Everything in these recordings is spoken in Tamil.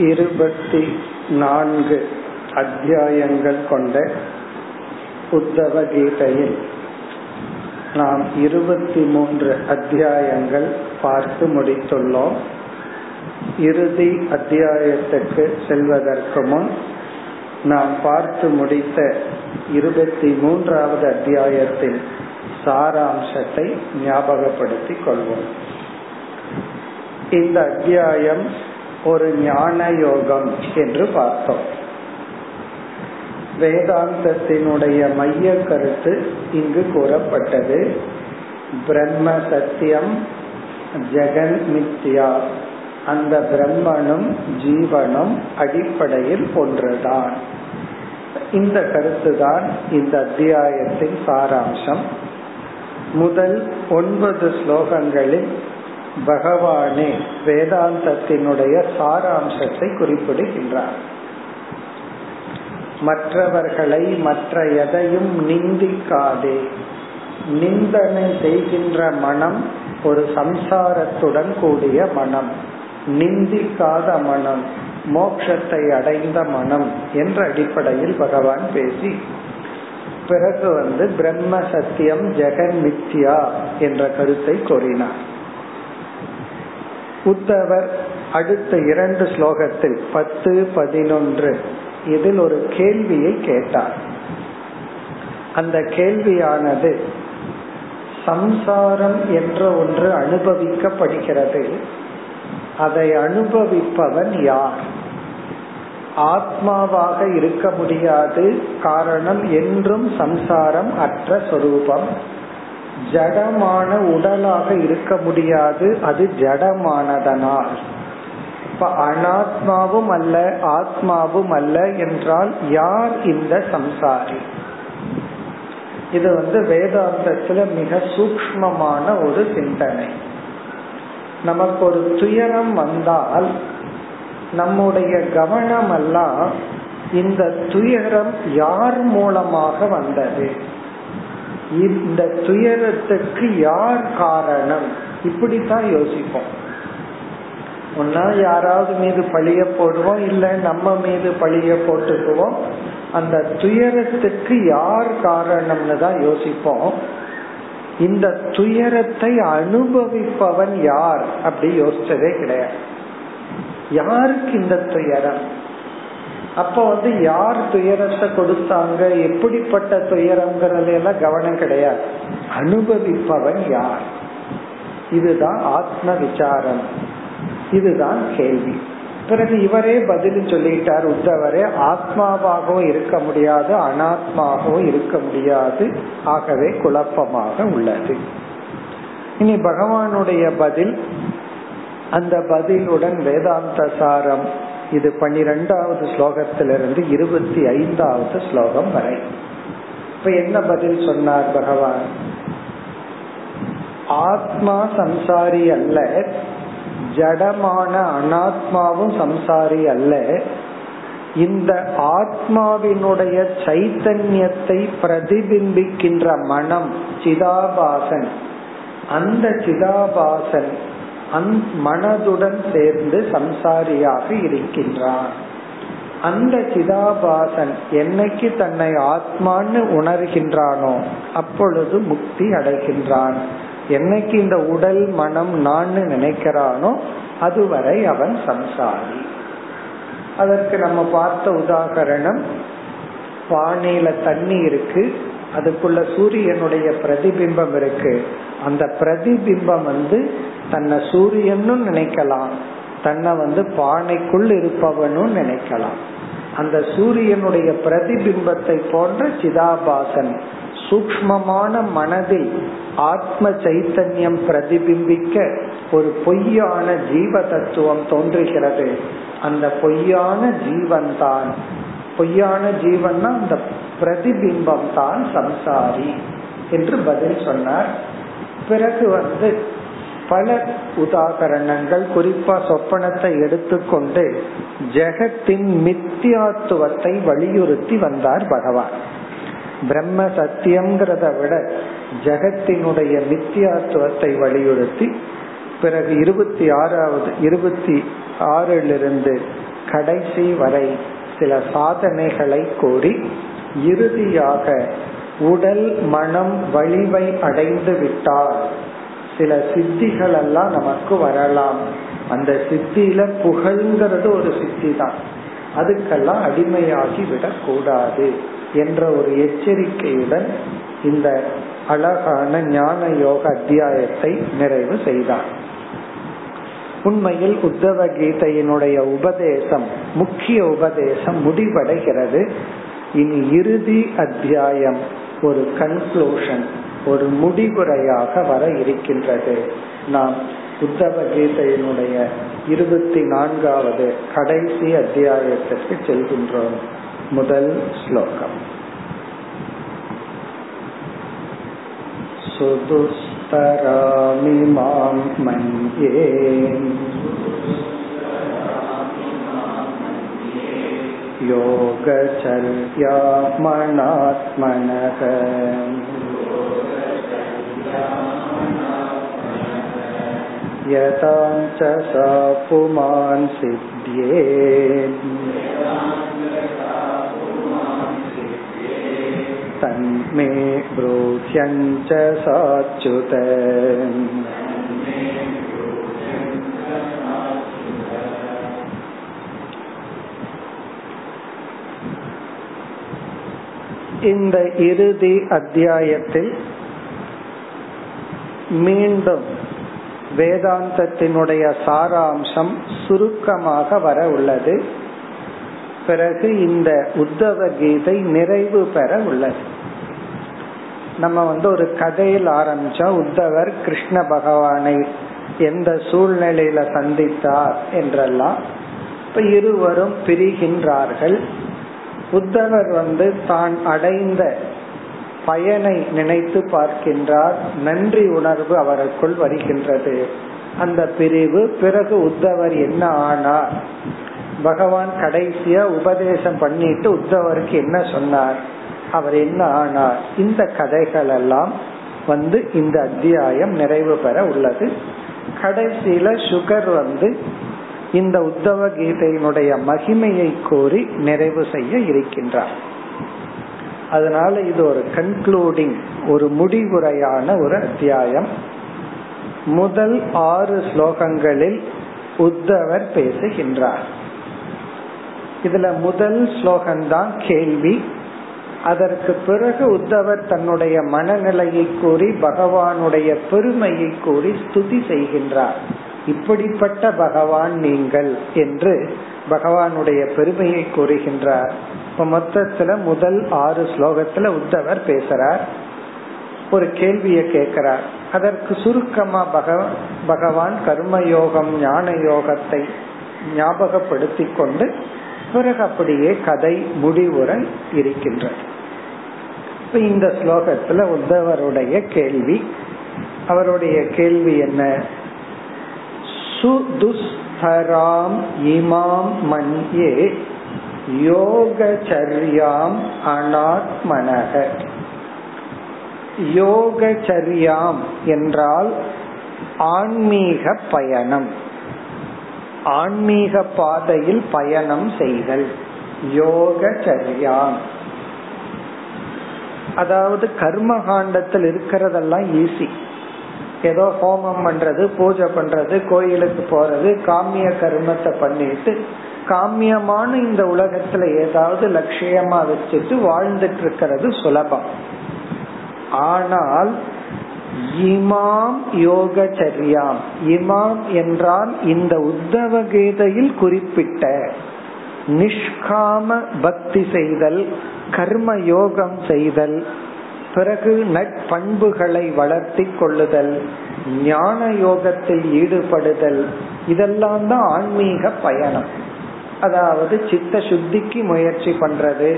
இருபத்தி நான்கு அத்தியாயங்கள் கொண்ட உத்தவ கீதையில் நாம் இருபத்தி மூன்று அத்தியாயங்கள் பார்த்து முடித்துள்ளோம். இறுதி அத்தியாயத்துக்கு செல்வதற்கு முன் நாம் பார்த்து முடித்த இருபத்தி மூன்றாவது அத்தியாயத்தின் சாராம்சத்தை ஞாபகப்படுத்திக் கொள்வோம். இந்த அத்தியாயம் ஒரு ஞான யோகம் என்று பார்த்தோம். வேதாந்தத்தினுடைய மைய கருத்து இங்கு கூறப்பட்டது. பிரம்ம சத்தியம் ஜெகன் மித்யா. அந்த பிரம்மனும் ஜீவனும் அடிப்படையில் ஒன்றுதான். இந்த கருத்துதான் இந்த அத்தியாயத்தின் சாராம்சம். முதல் ஒன்பது ஸ்லோகங்களில் பகவானே வேதாந்தத்தினுடைய சாராம்சத்தை குறிப்பிடுகின்றார். மற்றவர்களை மற்ற எதையும் நிந்திக்காதே. நிந்தனை செய்கின்ற மனம் ஒரு சம்சாரத்துடன் கூடிய மனம். நிந்திக்காத மனம் மோட்சத்தை அடைந்த மனம் என்ற அடிப்படையில் பகவான் பேசி. பிறகு வந்து பிரம்ம சத்தியம் ஜெகன் மித்யா என்ற கருத்தை கூறினார். உத்தவர் அடுத்த இரண்டு ஸ்லோகத்தில் பத்து பதினொன்று இதில் ஒரு கேள்வியை கேட்டார். அந்த கேள்வியானது சம்சாரம் என்ற ஒன்று அனுபவிக்கப்படுகிறது. அதை அனுபவிப்பவன் யார்? ஆத்மாவாக இருக்க முடியாது காரணம் என்றும் சம்சாரம் அற்ற சொரூபம். ஜடமான உடலாக இருக்க முடியாது. அது ஜடமானதனால் இப்ப அனாத்மாவும் அல்ல ஆத்மாவும் அல்ல என்றால் யார் இந்த சம்சாரி? இது வந்து வேதாந்தத்துல மிக சூக்மமான ஒரு சிந்தனை. நமக்கு ஒரு துயரம் வந்தால் நம்முடைய கவனம் எல்லாம் இந்த துயரம் யார் மூலமாக வந்தது? இந்த துயரத்துக்கு யார் காரணம்? இப்படித்தான் யோசிப்போம். ஒன்னா யாராவது மீது பழிய போடுவோம் இல்ல நம்ம மீது பழிய போட்டுக்குவோம். அந்த துயரத்துக்கு யார் காரணம்னு தான் யோசிப்போம். இந்த துயரத்தை அனுபவிப்பவன் யார்? அப்படி யோசிச்சதே கிடையாது. யாருக்கு இந்த துயரம்? அப்ப வந்து யார் துயரத்தை கொடுத்தாங்க எப்படிப்பட்ட துயரம்ங்கிறதுல எல்லாம் கவனம் கிடையாது. அனுபவிப்பவன் யார்? இதுதான் ஆத்ம விசாரம். இதுதான் கேள்வி. பிறகு இவரே பதில் சொல்லிட்டார் உத்தவரே ஆத்மாவாகவும் இருக்க முடியாது அனாத்மாகவும் இருக்க முடியாது ஆகவே குழப்பமாக உள்ளது. இனி பகவானுடைய பதில் அந்த பதிலுடன் வேதாந்த சாரம். இது பன்னிரெண்டாவது ஸ்லோகத்திலிருந்து இருபத்தி ஐந்தாவது ஸ்லோகம் வரை. இப்ப என்ன பதில் சொன்னார் பகவான்? ஆத்மா சம்சாரி அல்ல ஜடமான அனாத்மாவும் சம்சாரி அல்ல. இந்த ஆத்மாவினுடைய சைத்தன்யத்தை பிரதிபிம்பிக்கின்ற மனம் சிதாபாசன். அந்த சிதாபாசன் மனதுடன் சேர்ந்து சம்சாரியாக இருக்கின்றான். அந்த சிதாபாசன் என்னைக்கு தன்னை ஆத்மான்னு உணர்கின்றானோ அப்பொழுது முக்தி அடைகின்றான். என்னைக்கு இந்த உடல் மனம் நான் நினைக்கிறானோ அதுவரை அவன் சம்சாரி. அதற்கு நம்ம பார்த்த உதாகரணம் பானையில தண்ணி இருக்கு அதுக்குள்ள சூரியனுடைய பிரதிபிம்பம் இருக்கு. அந்த பிரதிபிம்பம் வந்து தன்னை சூரியன்னு நினைக்கலாம். தன்னை வந்து பானைக்குள் இருப்பவனும் நினைக்கலாம். அந்த சூரியனுடைய பிரதிபிம்பத்தை போன்ற சிதாபாசன் சூக்மமான மனதில் ஆத்ம சைத்தன்யம் பிரதிபிம்பிக்க ஒரு பொய்யான ஜீவ தத்துவம் தோன்றுகிறது. அந்த பொய்யான ஜீவன் தான் பொய்யான ஜீவன்னா அந்த பிரதிபிம்பம் தான் சம்சாரி என்று பதில் சொன்னார். பிறகு வந்து பல உதாகரணங்கள் குறிப்பா சொப்பனத்தை எடுத்துக்கொண்டு ஜெகத்தின் மித்தியாத்துவத்தை வலியுறுத்தி வந்தார் பகவான். பிரம்ம சத்தியம்ங்கிறத விட ஜெகத்தினுடைய மித்தியாத்துவத்தை வலியுறுத்தி பிறகு இருபத்தி ஆறாவது இருபத்தி ஆறிலிருந்து கடைசி வரை சில சாதனைகளை கூறி இறுதியாக உடல் மனம் வலிவை அடைந்து விட்டால் சில சித்திகள் எல்லாம் நமக்கு வரலாம். அந்த சித்தியில புகழ்ங்கிறது ஒரு சித்தி தான் அதுக்கெல்லாம் அடிமையாகி விடக்கூடாது என்ற ஒரு எச்சரிக்கையுடன் இந்த அழகான ஞான யோக அத்தியாயத்தை நிறைவு செய்தார். உண்மையில் உத்தவ கீதையினுடைய உபதேசம் முக்கிய உபதேசம் முடிவடைகிறது. இனி இறுதி அத்தியாயம். ஒரு கன்க்ளூஷன் ஒரு முடிவுரையாக வர இருக்கின்றது. நாம் உத்தவ கீதையினுடைய இருபத்தி நான்காவது கடைசி அத்தியாயத்திற்கு செல்கின்றோம். முதல் ஸ்லோகம். சுதுஸ்தராமி மாம் மன்யே योगचर्यामणात्मनः यताञ्च सा पुमान् सिद्ध्ये तन्मे ब्रूह्यञ्च साच्युत இந்த இறுதி அத்தியாயத்தில் மீண்டும் வேதாந்தத்தினுடைய சாராம்சம் சுருக்கமாக வர உள்ளது. பிறகு இந்த உத்தவ கீதை நிறைவு பெற உள்ளது. நம்ம வந்து ஒரு கதையில் ஆரம்பிச்சா உத்தவர் கிருஷ்ண பகவானை எந்த சூழ்நிலையில சந்தித்தார் என்றெல்லாம் இப்ப இருவரும் பிரிகின்றார்கள். உத்தவர் வந்து தான் அடைந்த பயனை நினைத்து பார்க்கின்றார் நன்றி உணர்வு அவருக்குள் வருகின்றது. அந்த பிரிவு பிறகு உத்தவர் என்ன ஆனார்? பகவான் கடைசியா உபதேசம் பண்ணிட்டு உத்தவருக்கு என்ன சொன்னார்? அவர் என்ன ஆனார்? இந்த கதைகள் எல்லாம் வந்து இந்த அத்தியாயம் நிறைவு பெற உள்ளது. கடைசியில சுகர் வந்து இந்த உத்தவ கீதையினுடைய மகிமையை கோரி நிறைவு செய்ய இருக்கின்றார். அதனால இது ஒரு கன்க்ளூடிங் ஒரு முடிவுரையான ஒரு அத்தியாயம். முதல் ஆறு ஸ்லோகங்களில் உத்தவர் பேசுகின்றார். இதுல முதல் ஸ்லோகம்தான் கேள்வி. அதற்கு பிறகு உத்தவர் தன்னுடைய மனநிலையை கூறி பகவானுடைய பெருமையை கூறி ஸ்துதி செய்கின்றார். இப்படிப்பட்ட பகவான் நீங்கள் என்று பகவானுடைய பெருமையை கூறுகின்றார். இப்ப மொத்தத்துல முதல் ஆறு ஸ்லோகத்துல உத்தவர் பேசுறார். ஒரு கேள்வியை கேட்கிறார். அதற்கு சுருக்கமா பகவான் கர்மயோகம் ஞான யோகத்தை ஞாபகப்படுத்தி கொண்டு பிறகு அப்படியே கதை முடிவுரை இருக்கின்றது இப்ப இந்த ஸ்லோகத்துல உத்தவருடைய கேள்வி. அவருடைய கேள்வி என்ன? சுதுஸ்தராம் இமாம் மன்யே யோகச்சரியாம் அனாத்மனக யோகச்சரியாம் என்றால் ஆன்மீக பயணம். ஆன்மீக பாதையில் பயணம் செய்தல் யோகச்சரியாம். அதாவது கர்மகாண்டத்தில் இருக்கிறதெல்லாம் ஈஸி ஏதோ ஹோமம் பண்றது பூஜை பண்றது கோயிலுக்கு போறது காமிய கர்மத்தை பண்ணிட்டு காமியமான இந்த உலகத்துல ஏதாவது லட்சியமா வச்சுட்டு வாழ்ந்துட்டு இருக்கிறது சுலபம். ஆனால் இமாம் யோகச்சரியாம். இமாம் என்றால் இந்த உத்தவ கீதையில் குறிப்பிட்ட நிஷ்காம பக்தி செய்தல் கர்ம யோகம் செய்தல் பிறகு நட்பண்புகளை வளர்த்தி கொள்ளுதல் ஞான யோகத்தில் ஈடுபடுதல் இதெல்லாம் தான் ஆன்மீக பயணம். அதாவது சித்த சுத்திக்கு முயற்சி பண்றது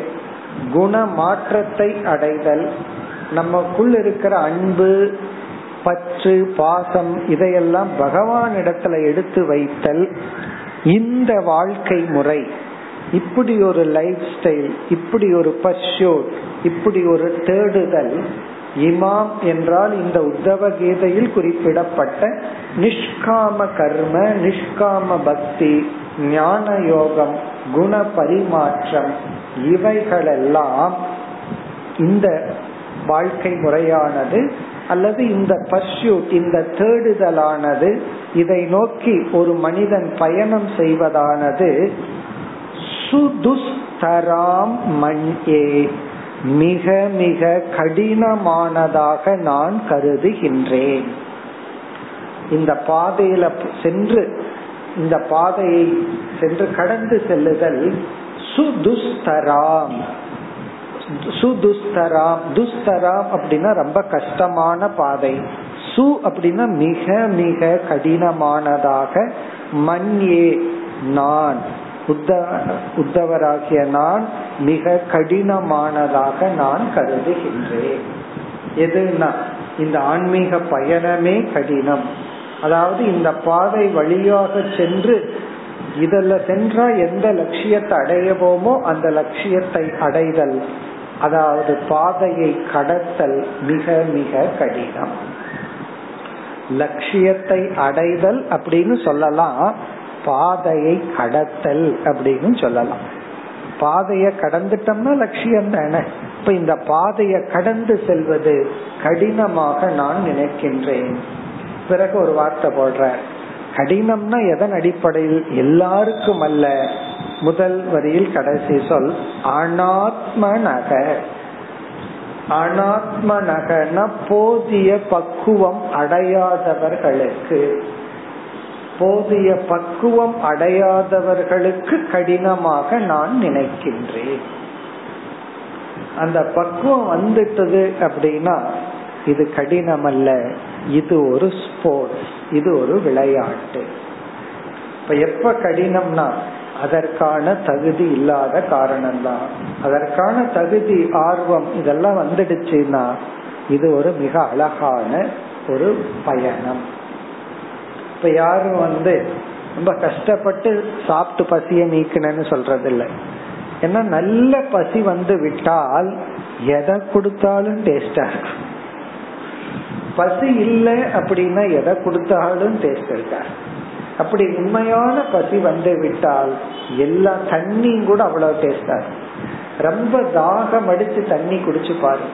குண மாற்றத்தை அடைதல் நமக்குள் இருக்கிற அன்பு பற்று பாசம் இதையெல்லாம் பகவான் இடத்துல எடுத்து வைத்தல் இந்த வாழ்க்கை முறை. இப்படி ஒரு லைஃப் ஸ்டைல் இப்படி ஒரு பர்ஷூட் இப்படி ஒரு தேடுதல் இமாம் என்றால் இந்த உத்தவ கீதையில் குறிப்பிடப்பட்ட நிஷ்காம கர்ம நிஷ்காம பக்தி ஞான யோகம் குண பரிமாற்றம் இவைகளெல்லாம் இந்த வாழ்க்கை முறையானது அல்லது இந்த பர்ஷூட் இந்த தேடுதலானது இதை நோக்கி ஒரு மனிதன் பயணம் செய்வதானது சுதுஸ்தராம் மண்யே. மிக மிக கடினமானதாக நான் கருதுகின்றேன். இந்த பாதையில சென்று இந்த பாதையை சென்று கடந்து செல்லுதல் சுதுஸ்தராம். சுதுஸ்தராம். துஸ்தராம் அப்படின்னா ரொம்ப கஷ்டமான பாதை. சு அப்படின்னா மிக மிக கடினமானதாக மண்யே நான். உத்தவராகிய நான் மிக கடினமானதாக நான் கருதுகின்றேன். எதுனா இந்த ஆன்மீக பயணமே கடினம். அதாவது இந்த பாதை வழியாக சென்று இதுல சென்றா எந்த லட்சியத்தை அடையவோமோ அந்த லட்சியத்தை அடைதல். அதாவது பாதையை கடத்தல் மிக மிக கடினம். லட்சியத்தை அடைதல் அப்படின்னு சொல்லலாம். பாதையை கடத்தல் அப்படின்னு சொல்லலாம். பாதைய கடந்துட்டோம்னா லட்சியம் தானே. இப்ப இந்த பாதையை கடந்து செல்வது கடினமாக நான் நினைக்கின்றேன். பிறகு ஒரு வார்த்தை போடுற கடினம்னா எதன் அடிப்படையில்? எல்லாருக்கும் அல்ல. முதல் வரியில் கடைசி சொல் அனாத்மனக நக போதிய பக்குவம் அடையாதவர்களுக்கு. போதிய பக்குவம் அடையாதவர்களுக்கு கடினமாக நான் நினைக்கின்றேன். அந்த பக்குவம் வந்துட்டது அப்படின்னா இது கடினம் அல்ல இது ஒரு ஸ்போர்ட்ஸ் இது ஒரு விளையாட்டு. இப்ப எப்ப கடினம்னா அதற்கான தகுதி இல்லாத காரணம்தான். அதற்கான தகுதி ஆர்வம் இதெல்லாம் வந்துடுச்சுன்னா இது ஒரு மிக அழகான ஒரு பயணம். இப்ப யாரும் வந்து ரொம்ப கஷ்டப்பட்டு சாப்பிட்டு பசிய நீக்கணும்னு சொல்றது இல்லை ஏன்னா நல்ல பசி வந்து விட்டால் எதை கொடுத்தாலும் டேஸ்டா இருக்கும். பசி இல்லை அப்படின்னா எதை கொடுத்தாலும் டேஸ்ட் இருக்கா? அப்படி உண்மையான பசி வந்து விட்டால் எல்லா தண்ணியும் கூட அவ்வளவு டேஸ்டா ரொம்ப தாகம் அடிச்சு தண்ணி குடிச்சு பாரு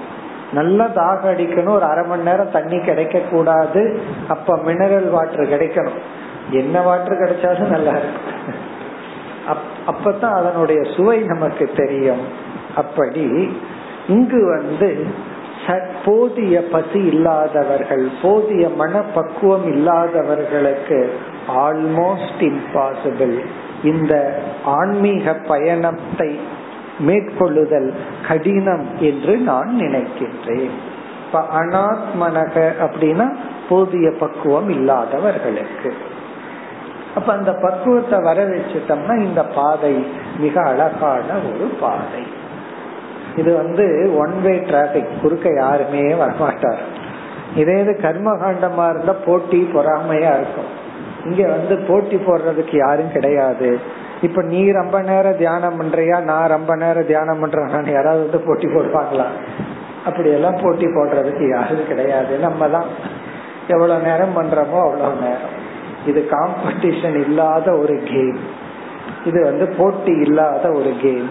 நல்லா தாகம் அடிக்கணும் ஒரு அரை மணி நேரம் தண்ணி கிடைக்க கூடாது அப்ப மினரல் வாட்டர் கிடைக்கணும். என்ன வாட்டர் கிடைச்சாலும் நல்லா இருக்கும். அப்பதான் அதனுடைய சுவை நமக்கு தெரியும். அப்படி இங்கு வந்து போதிய பசி இல்லாதவர்கள் போதிய மனப்பக்குவம் இல்லாதவர்களுக்கு ஆல்மோஸ்ட் இம்பாசிபிள் இந்த ஆன்மீக பயணத்தை மேற்கொள்ளுதல் கடினம் என்று நான் நினைக்கின்றேன். இப்ப அனாத்மனக அப்படின்னா போதிய பக்குவம் இல்லாதவர்களுக்கு. அப்ப அந்த பக்குவத்தை வர வச்சுட்டோம்னா இந்த பாதை மிக அழகான ஒரு பாதை. இது வந்து ஒன் வே டிராபிக் குறுக்க யாருமே வரமாட்டார். இதே இது கர்மகாண்டமா இருந்தா போட்டி பொறாமையா இருக்கும். இங்க வந்து போட்டி போடுறதுக்கு யாரும் கிடையாது. இப்ப நீ ரொம்ப நேரம் தியானம் பண்றியா நான் ரொம்ப நேரம் தியானம் பண்றேன்? யாராவது வந்து போட்டி போடுவாங்களா? அப்படி எல்லாம் போட்டி போடுறதுக்கு யாரும் கிடையாது. நம்ம தான் எவ்வளவு நேரம் பண்றோமோ அவ்வளவு நேரம். இது காம்படிஷன் இல்லாத ஒரு கேம் இது வந்து போட்டி இல்லாத ஒரு கேம்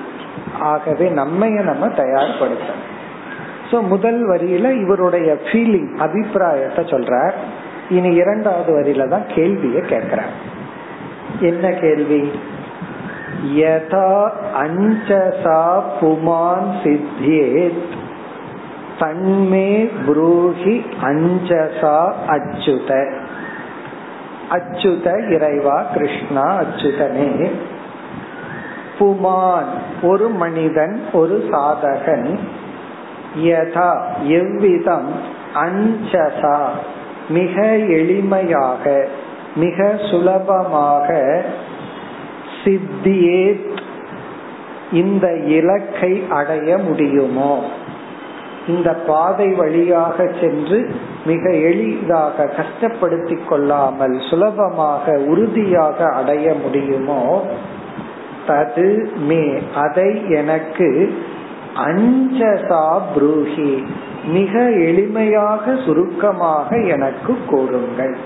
ஆகவே நம்மைய நம்ம தயார்படுத்தணும். சோ முதல் வரியில இவருடைய ஃபீலிங் அபிப்பிராயத்தை சொல்றார். இனி இரண்டாவது வரியில தான் கேள்விய கேட்கிறார். என்ன கேள்வி? யதா அஞ்சசா புமான் சித்தியேத். தன்மே புரூஹி அஞ்சசா அச்சுத. அச்சுத இறைவா கிருஷ்ணா அச்சுதனே. புமான் ஒரு மனிதன் ஒரு சாதகன். யதா எவ்விதம் அஞ்சசா மிக எளிமையாக மிக சுலபமாக சித்தியே இந்த இலக்கை அடைய முடியுமோ? இந்த பாதை வழியாக சென்று மிக எளிதாக கஷ்டப்படுத்திக் கொள்ளாமல் சுலபமாக உறுதியாக அடைய முடியுமோ? தது மே அதை எனக்கு அஞ்சசா புரூஹி மிக எளிமையாக சுருக்கமாக எனக்கு கூறுங்கள்.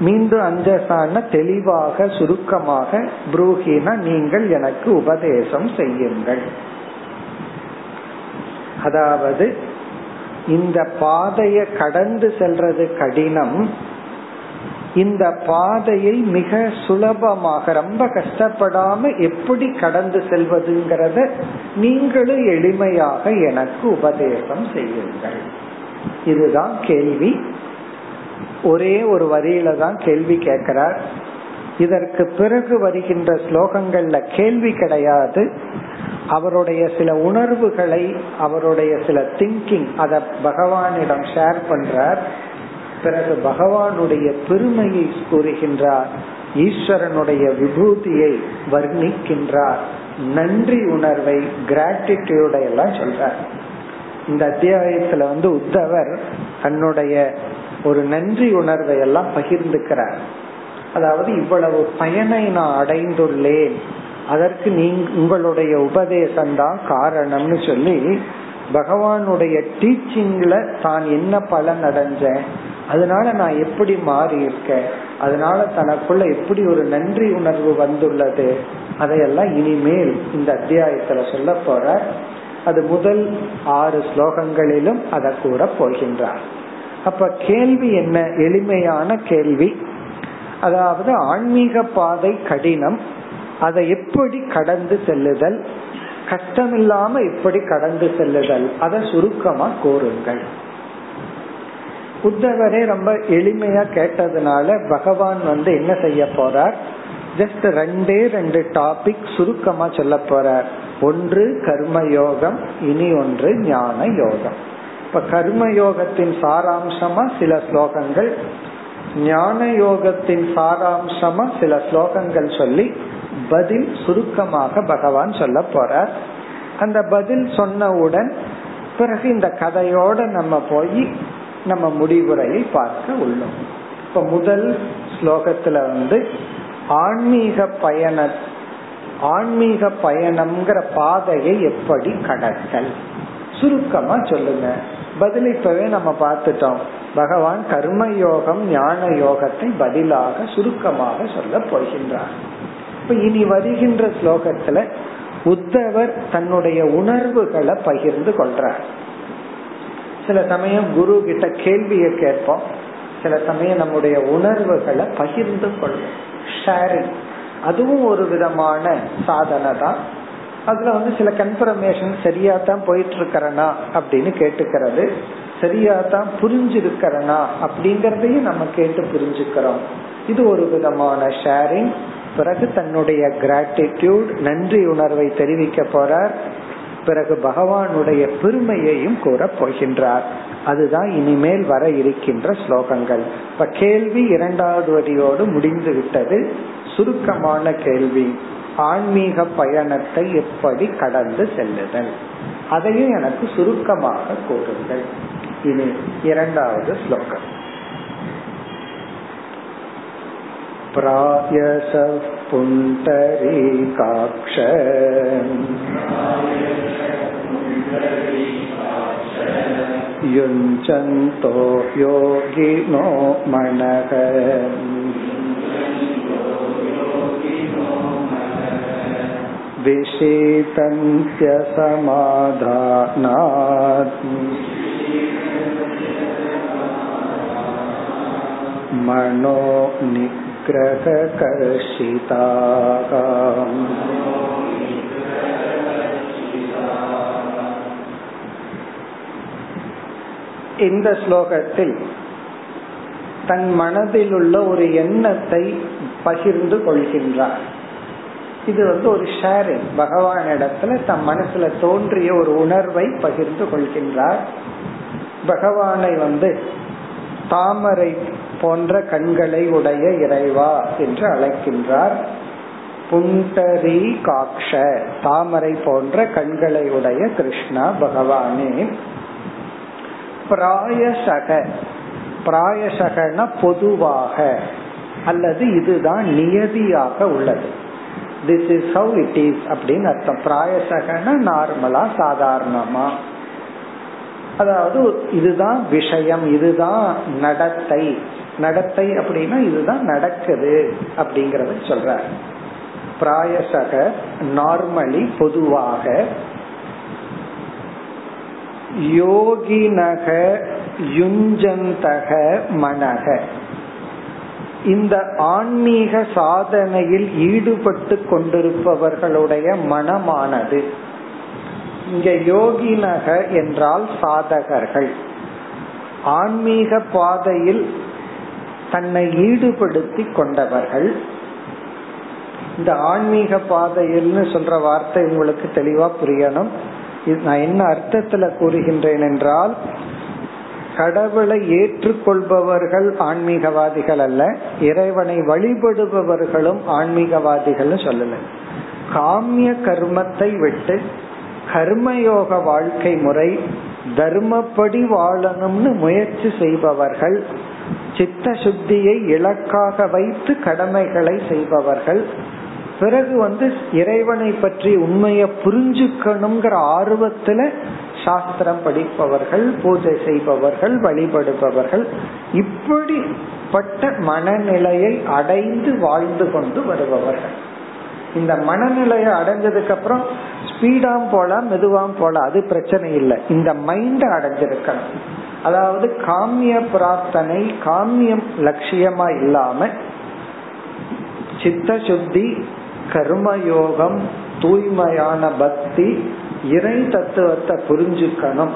மீண்டும் அஞ்சசான தெளிவாக சுருக்கமாக புரூகின நீங்கள் எனக்கு உபதேசம் செய்யுங்கள். அதாவது இந்த பாதையை கடந்து செல்றது கடினம். இந்த பாதையை மிக சுலபமாக ரொம்ப கஷ்டப்படாம எப்படி கடந்து செல்வதுங்கிறத நீங்களும் எளிமையாக எனக்கு உபதேசம் செய்யுங்கள். இதுதான் கேள்வி. ஒரே ஒரு வரியில தான் கேள்வி கேட்கிறார். இதற்கு பிறகு வருகின்ற ஸ்லோகங்கள்ல கேள்வி கிடையாது. அவருடைய சில உணர்வுகளை அவருடைய சில திங்கிங் அத பகவானிடம் ஷேர் பண்றார். பிறகு பகவானுடைய பெருமையை கூறுகின்றார். ஈஸ்வரனுடைய விபூதியை வர்ணிக்கின்றார். நன்றி உணர்வை கிராட்டிடியூட எல்லாம் சொல்றார். இந்த அத்தியாயத்துல வந்து உத்தவர் தன்னுடைய ஒரு நன்றி உணர்வை எல்லாம் பகிர்ந்துக்கிறார். அதாவது இவ்வளவு பயனை நான் அடைந்துள்ளேன். அதற்கு நீ உங்களுடைய உபதேசம் தான் காரணம்னு சொல்லி பகவானுடைய டீச்சிங்ல தான் என்ன பலன் அடைஞ்சேன் அதனால நான் எப்படி மாறி இருக்கேன் அதனால தனக்குள்ள எப்படி ஒரு நன்றி உணர்வு வந்துள்ளது அதையெல்லாம் இனிமேல் இந்த அத்தியாயத்துல சொல்ல போற அது முதல் ஆறு ஸ்லோகங்களிலும் அதை கூற போகின்றார். அப்ப கேள்வி என்ன? எளிமையான கேள்வி. அதாவது ஆன்மீக பாதை கடினம். அதை எப்படி கடந்து செல்லுதல்? கஷ்டமில்லாம எப்படி கடந்து செல்லுதல்? அதை சுருக்கமா கூறுங்கள் உத்தவரே ரொம்ப எளிமையா கேட்டதுனால பகவான் வந்து என்ன செய்ய போறார்? ஜஸ்ட் ரெண்டே ரெண்டு டாபிக் சுருக்கமா சொல்ல போறார். ஒன்று கர்ம யோகம் இனி ஒன்று ஞான யோகம் இப்ப கர்ம யோகத்தின் சாராம்சமா சில ஸ்லோகங்கள் ஞான யோகத்தின் சாராம்சமா சில ஸ்லோகங்கள் சொல்லி பதில் சுருக்கமாக பகவான் சொல்ல போறார். அந்த பதில் சொன்னவுடன் பிறகு இந்த கதையோட நம்ம போய் நம்ம முடிவுரையை பார்க்க உள்ளோம். இப்ப முதல் ஸ்லோகத்துல வந்து ஆன்மீக பயண ஆன்மீக பயணம்ங்கிற பாதையை எப்படி கடத்தல்? சுருக்கமா சொல்லுங்க. பதில் இப்பவே நம்ம பார்த்துட்டோம். பகவான் கர்ம யோகம் ஞான யோகத்தை பதிலாக சுருக்கமாக சொல்ல போகின்றார். இப்ப இனி வருகின்ற ஸ்லோகத்துல உத்தவர் தன்னுடைய உணர்வுகளை பகிர்ந்து கொள்றார். சில சமயம் குரு கிட்ட கேள்வியை கேட்போம். சில சமயம் நம்முடைய உணர்வுகளை பகிர்ந்து கொள்வோம். ஷேரிங் அதுவும் ஒரு விதமான சாதனை தான் அதுல வந்து சில கன்ஃபர்மேஷன் சரியா தான் போயிட்டு இருக்கிறனா அப்படின்னு கேட்டுக்கிறது சரியா தான் புரிஞ்சிருக்கிறனா அப்படிங்கறதையும் நம்ம கேட்டு புரிஞ்சுக்கிறோம். இது ஒரு விதமான ஷேரிங் பிறகு தன்னுடைய கிராட்டிடியூட் நன்றி உணர்வை தெரிவிக்க போறார். பிறகு பகவானுடைய பெருமையையும் கூற போகின்றார். அதுதான் இனிமேல் வர இருக்கின்ற ஸ்லோகங்கள். இப்ப கேள்வி இரண்டாவது வரியோடு முடிந்து விட்டது. சுருக்கமான கேள்வி. ஆன்மீக பயணத்தை எப்படி கடந்து செல்லுதல் அதையும் எனக்கு சுருக்கமாக கூறுங்கள் இனி இரண்டாவது ஸ்லோகம் प्रायसः पुण्डरीकाक्ष युञ्चन्तो योगिनो मनः विशीतन्त्यसमाधानात् मनो निग्रहकर्षिताः இந்த ஸ்லோகத்தில் தன் மனதில் உள்ள ஒரு எண்ணத்தை பகிர்ந்து கொள்கின்றார் இது வந்து ஒரு ஷேரிங் பகவான் இடத்துல தம் மனசுல தோன்றிய ஒரு உணர்வை பகிர்ந்து கொள்கின்றார். பகவானை வந்து தாமரை போன்ற கண்களை உடைய இறைவா என்று அழைக்கின்றார். புண்டரி காக்ஷ தாமரை போன்ற கண்களை உடைய கிருஷ்ணா பகவானே. பிராயசக பிராயசகன பொதுவாக அல்லது இதுதான் நியதியாக உள்ளது. This is how it is அப்படின்னு அர்த்தம். பிராயசகன நார்மலா சாதாரணமா. அதாவது இதுதான் விஷயம் இதுதான் நடத்தை. நடத்தை அப்படின்னா இதுதான் நடக்குது அப்படிங்கறத சொல்ற பிராயசக நார்மலி பொதுவாக யோகினக யுஞ்சந்தக மனக. இந்த ஆன்மீக சாதனையில் ஈடுபட்டு கொண்டிருப்பவர்களுடைய மனமானது. இங்க யோகினக என்றால் சாதகர்கள். ஆன்மீக பாதையில் தன்னை ஈடுபடுத்தி கொண்டவர்கள். இந்த ஆன்மீக பாதையில்னு சொல்ற வார்த்தை உங்களுக்கு தெளிவா புரியணும். நான் என்ன அர்த்தத்துல கூறுகின்றேன் என்றால் கடவுளை ஏற்றுக்கொள்பவர்கள் ஆன்மீகவாதிகள் அல்ல இறைவனை வழிபடுபவர்களும் ஆன்மீகவாதிகள்னு சொல்லல. காமிய கர்மத்தை விட்டு கர்மயோக வாழ்க்கை முறை தர்மப்படி வாழணும்னு முயற்சி செய்பவர்கள் சித்த சுத்தியை இலக்காக வைத்து கடமைகளை செய்பவர்கள் பிறகு வந்து இறைவனை பற்றி உண்மைய புரிஞ்சுக்கணுங்கிற ஆர்வத்துல சாஸ்திரம் படிப்பவர்கள் பூஜை செய்பவர்கள் வழிபடுபவர்கள் இப்படிப்பட்ட மனநிலையை அடைந்து வாழ்ந்து கொண்டு வருபவர்கள். இந்த மனநிலையை அடைஞ்சதுக்கு அப்புறம் ஸ்பீடாம் போலாம் மெதுவாம் போலாம் அது பிரச்சனை இல்லை. இந்த மைண்ட அடைஞ்சிருக்கணும். அதாவது காமிய பிரார்த்தனை காமியம் லட்சியமா இல்லாம சித்த சுத்தி கர்மயோகம் தூய்மையான பக்தி இறை தத்துவத்தை புரிஞ்சுக்கணும்.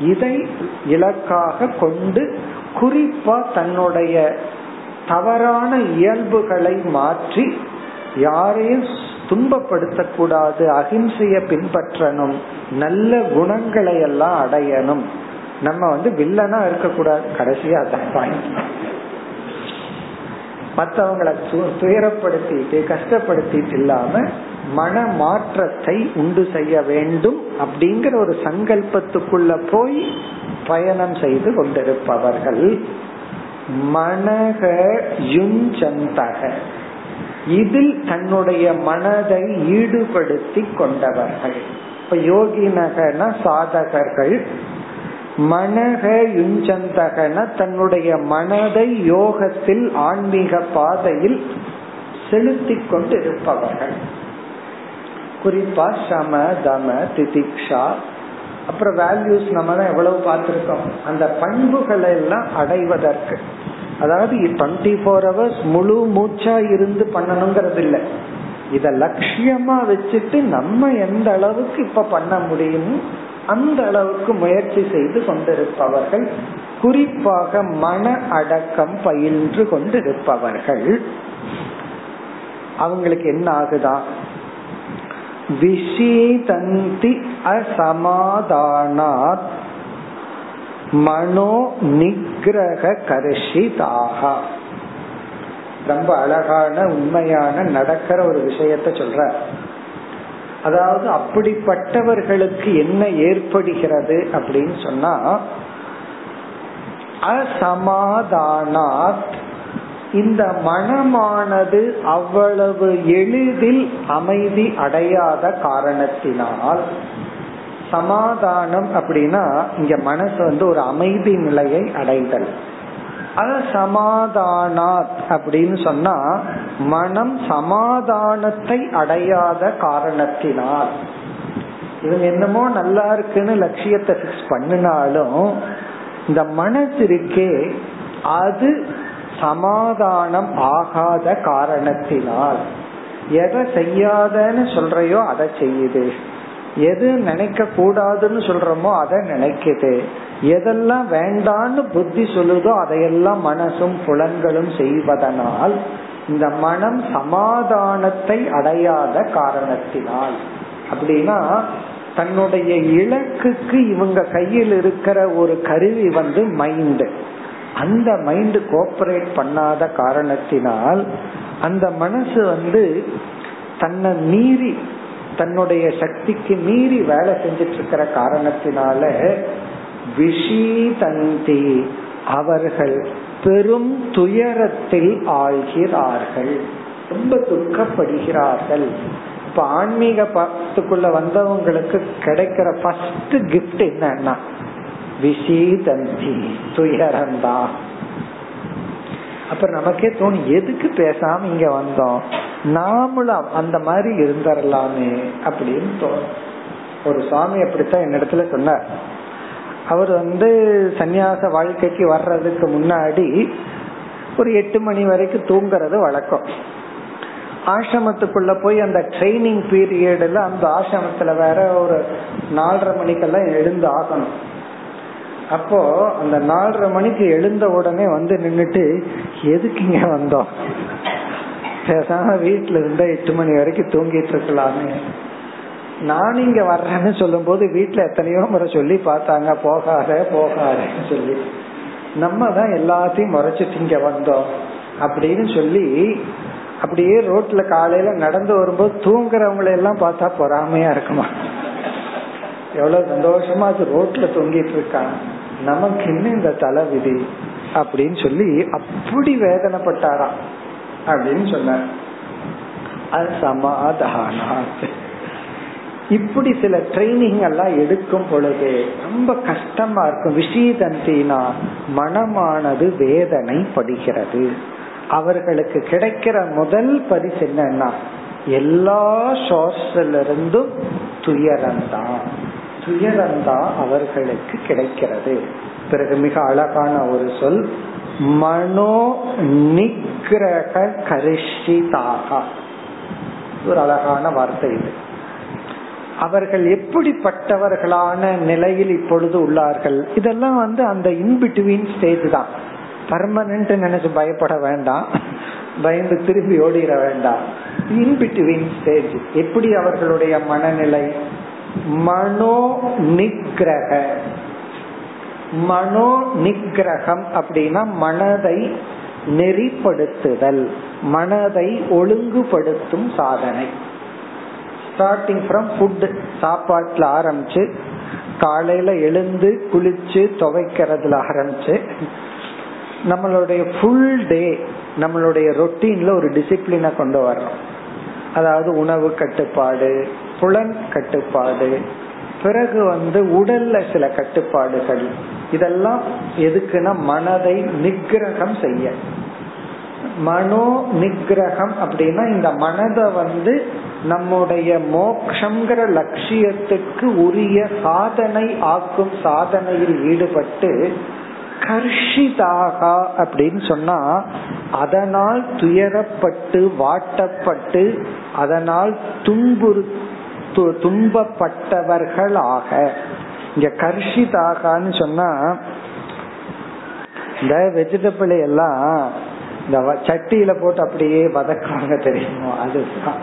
இதை இலக்காக கொண்டு குறிப்பா தன்னுடைய தவறான இயல்புகளை மாற்றி யாரையும் துன்பப்படுத்தக்கூடாது அகிம்சைய பின்பற்றணும் நல்ல குணங்களை எல்லாம் அடையணும். நம்ம வந்து வில்லனா இருக்கக்கூடாது. கடைசியா அதான் மற்றவங்களை துயரப்படுத்திட்டு கஷ்டப்படுத்திட்டு இல்லாம மன மாற்றத்தை உண்டு செய்ய வேண்டும் அப்படிங்கிற ஒரு சங்கல்பத்துக்குள்ள போய் பயணம் செய்து கொண்டிருப்பவர்கள். மனக யுஞ்சந்தக. இதில் தன்னுடைய மனதை ஈடுபடுத்தி கொண்டவர்கள். இப்ப யோகினகன சாதகர்கள். மனக யுஞ்சந்தகன தன்னுடைய மனதை யோகத்தில் ஆன்மீக பாதையில் செலுத்தி கொண்டு இருப்பவர்கள் குறிப்பா சம தம திதிக்ஷா அப்புறம் வேல்யூஸ் நம்ம தான் எவ்வளவு பார்த்திருக்கோம்? அந்த பண்புகளை எல்லாம் அடைவதற்கு. அதாவது டுவெண்ட்டி ஃபோர் ஹவர்ஸ் முழு மூச்சா இருந்து பண்ணணுங்கிறது இல்லை இத லட்சியமா வச்சுட்டு நம்ம எந்த அளவுக்கு இப்ப பண்ண முடியும் அந்த அளவுக்கு முயற்சி செய்து கொண்டிருப்பவர்கள் குறிப்பாக மன அடக்கம் பயின்று கொண்டிருப்பவர்கள். அவங்களுக்கு என்ன ஆகுதா? விஷீதந்தி அசமாதானாத் மனோ நிகிரக கர்ஷிதாக ரொம்ப அழகான உண்மையான நடக்கிற ஒரு விஷயத்த சொல்ற அதாவது அப்படிப்பட்டவர்களுக்கு என்ன ஏற்படுகிறது அப்படின்னு சொன்னா அசமாதானாத் இந்த மனமானது அவ்வளவு எளிதில் அமைதி அடையாத காரணத்தினால் சமாதானம் அப்படின்னா இங்க மனசு வந்து ஒரு அமைதி நிலையை அடைதல். அசமாதானாத் அப்படின்னு சொன்னா மனம் சமாதானத்தை அடையாத காரணத்தினால். இவங்க என்னமோ நல்லா இருக்குன்னு லட்சியத்தை பிக்ஸ் பண்ணினாலும் இந்த மனசு இருக்கே அது சமாதானம் ஆகாத காரணத்தினால் எதை செய்யாதன்னு சொல்றையோ அதை செய்யுது. எது நினைக்க கூடாதுன்னு சொல்றோமோ அதை நினைக்குது. எதெல்லாம் வேண்டான்னு புத்தி சொல்லுதோ அதையெல்லாம் மனசும் புலன்களும் செய்வதனால் இந்த மனம் சமாதானத்தை அடையாத காரணத்தினால். அப்படின்னா தன்னுடைய இலக்குக்கு இவங்க கையில் இருக்கிற ஒரு கருவி வந்து மைண்ட் அந்த மைண்ட் கோஆபரேட் பண்ணாத காரணத்தினால் அந்த மனசு வந்து தன்னை மீறி தன்னுடைய சக்திக்கு மீறி வேலை செஞ்சிட்டு இருக்கிற காரணத்தினால விஷீதந்தி அவர்கள் பெரும் துயரத்தில் ஆழ்கிறார்கள். ரொம்ப துக்கப்படுகிறார்கள். இப்ப ஆன்மீக பத்துக்குள்ள வந்தவங்களுக்கு கிடைக்கிற ஃபர்ஸ்ட் கிஃப்ட் என்னன்னா விசீதந்தி துயரந்தா. அப்புறம் நமக்கே தோணும் எதுக்கு பேசாம இங்க வந்தோம்? நாமளும் அந்த மாதிரி இருந்துடலாமே அப்படின்னு தோணும். ஒரு சுவாமி அப்படித்தான் என்னிடத்துல சொன்னார். அவர் வந்து சன்னியாச வாழ்க்கைக்கு வர்றதுக்கு முன்னாடி ஒரு எட்டு மணி வரைக்கும் தூங்குறது வழக்கம். ஆசிரமத்துக்குள்ள போய் அந்த ட்ரைனிங் பீரியட்ல அந்த ஆசிரமத்துல வேற ஒரு நாலரை மணிக்கெல்லாம் எழுந்து ஆகணும். அப்போ அந்த நாலரை மணிக்கு எழுந்த உடனே வந்து நின்றுட்டு எதுக்கு இங்க வந்தோம்? பேசாம வீட்டுல இருந்தா எட்டு மணி வரைக்கும் தூங்கிட்டு இருக்கலாமே. நான் இங்க வர்றேன்னு சொல்லும் போது வீட்டுல எத்தனையோ முறை சொல்லி பார்த்தாங்க போகாத போகாதன்னு சொல்லி. நம்ம தான் எல்லாத்தையும் முறைச்சிட்டு இங்க வந்தோம். அப்படின்னு சொல்லி அப்படியே ரோட்ல காலையில நடந்து வரும்போது தூங்குறவங்களை எல்லாம் பார்த்தா பொறாமையா இருக்குமா? எவ்வளவு சந்தோஷமா அது ரோட்ல தொங்கிட்டு இருக்காங்க நமக்கு என்ன இந்த தலை விதி அப்படின்னு சொல்லி அப்படி வேதனைப்பட்டாராம் அப்படின்னு சொன்னார். அது இப்படி சில ட்ரைனிங் எல்லாம் எடுக்கும் பொழுது ரொம்ப கஷ்டமா இருக்கும். விஷயதந்தினா மனமானது வேதனை படுகிறது அவர்களுக்கு கிடைக்கிற முதல் பரிசு என்னன்னா எல்லா சோர்ஸ்ல இருந்தும் துயரம்தான். துயரம்தான் அவர்களுக்கு கிடைக்கிறது. பிறகு மிக அழகான ஒரு சொல் மனோ நிகிரக கரிஷிதாக ஒரு அழகான வார்த்தை இது. அவர்கள் எப்படிப்பட்டவர்களான நிலையில் இப்பொழுது உள்ளார்கள்? இதெல்லாம் வந்து அந்த இன்பிட்வீன் ஸ்டேஜ் தான். பர்மனன்ட் நினைச்சு பயப்பட வேண்டாம். பயந்து திரும்பி ஓடிட வேண்டாம். இன்பிட்வீன் ஸ்டேஜ் எப்படி அவர்களுடைய மனநிலை மனோ நிகிரக மனோ நிகிரகம் அப்படின்னா மனதை நெறிப்படுத்துதல் மனதை ஒழுங்குபடுத்தும் சாதனை. ஸ்டார்டிங் ஃப்ரம் ஃபுட் சாப்பாட்டுல ஆரம்பிச்சு காலையில எழுந்து குளிச்சு துவைக்கிறதுல ஆரம்பிச்சு நம்மளுடைய ஃபுல் டே நம்மளுடைய ரொட்டீன்ல ஒரு டிசிப்ளினை கொண்டு வர்றோம் அதாவது உணவு கட்டுப்பாடு புலன் கட்டுப்பாடு பிறகு வந்து உடல்ல சில கட்டுப்பாடுகள். இதெல்லாம் எதுக்குன்னா மனதை நிகிரகம் செய்ய. மனோ நிகிரகம் அப்படின்னா இந்த மனதை வந்து நம்முடைய மோக்ஷங்கிற லட்சியத்துக்கு உரிய சாதனை ஆக்கும் சாதனையில் ஈடுபட்டு கர்ஷிதாக அப்படின்னு சொன்னா அதனால் துயரப்பட்டு வாட்டப்பட்டு அதனால் துன்புறு துன்பப்பட்டவர்களாக. இங்க கர்ஷிதாகான்னு சொன்னா இந்த வெஜிடபிள் எல்லாம் இந்த சட்டியில போட்டு அப்படியே வதக்குவாங்க தெரியுமோ? அதுதான்.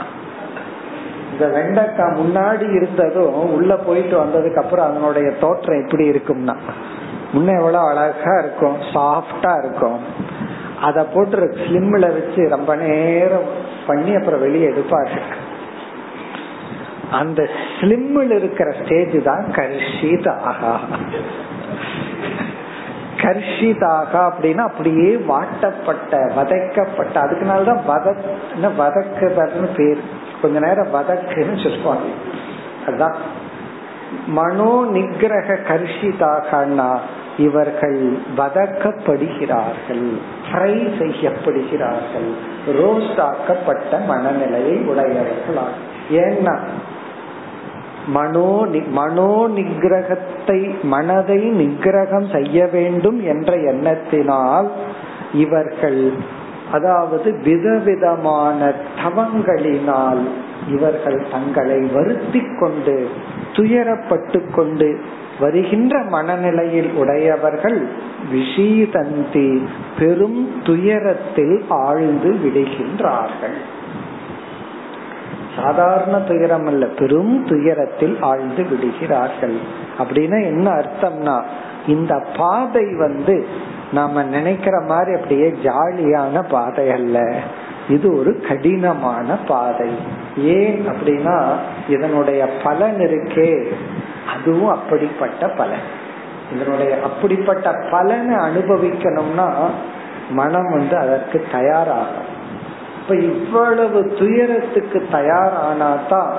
இந்த வெண்டைக்காய் முன்னாடி இருந்ததும் உள்ள போயிட்டு வந்ததுக்கு அப்புறம் அதனுடைய தோற்றம் எப்படி இருக்கும்னா முன்ன எவ்வளவு அழகா இருக்கும் சாஃப்டா இருக்கும். அத போட்டு ஸ்லிம்ல வச்சு ரொம்ப நேரம் பண்ணி அப்புறம் வெளியே எடுப்பாரு அந்த ஸ்லிம்மில் இருக்கிற ஸ்டேஜ் தான் கர்ஷிதாக. கர்ஷிதாக அப்படின்னா அப்படியே வாட்டப்பட்ட வதைக்கப்பட்ட அதுக்குனாலதான் வத வதக்குதல்னு பேர். கொஞ்ச நேரம் வதக்குன்னு சொல்லுவாங்க. அதுதான். மனோ நிகிரக கர்ஷிதாகனா இவர்கள் வதக்கப்படுகிறார்கள் ஃப்ரை செய்யப்படுகிறார்கள் ரோஸ்டாக்கப்பட்ட மனநிலையை உடையவர்களாக. ஏன்னா மனோ மனோ நிகிரகத்தை மனதை நிகிரகம் செய்ய வேண்டும் என்ற எண்ணத்தினால் இவர்கள் அதாவது விதவிதமான தவங்களினால் இவர்கள் தங்களை வருத்தி கொண்டு துயரப்பட்டு கொண்டு வருகின்ற மனநிலையில் உடையவர்கள் விஷீதந்தி பெரும் துயரத்தில் ஆழ்ந்து விடுகின்றார்கள். சாதாரண துயரம் அல்ல பெரும் துயரத்தில் ஆழ்ந்து விடுகிறார்கள். அப்படின்னா என்ன அர்த்தம்னா இந்த பாதை வந்து நாம நினைக்கிற மாதிரி அப்படியே ஜாலியான பாதை அல்ல. இது ஒரு கடினமான பாதை. ஏன் அப்படின்னா இதனுடைய பலன் இருக்கே. அதுவும் அப்படிப்பட்ட பலன். இதனுடைய அப்படிப்பட்ட பலனை அனுபவிக்கணும்னா மனம் வந்து அதற்கு தயாராகும். அப்ப இவ்வளவு துயரத்துக்கு தயாரானாதான்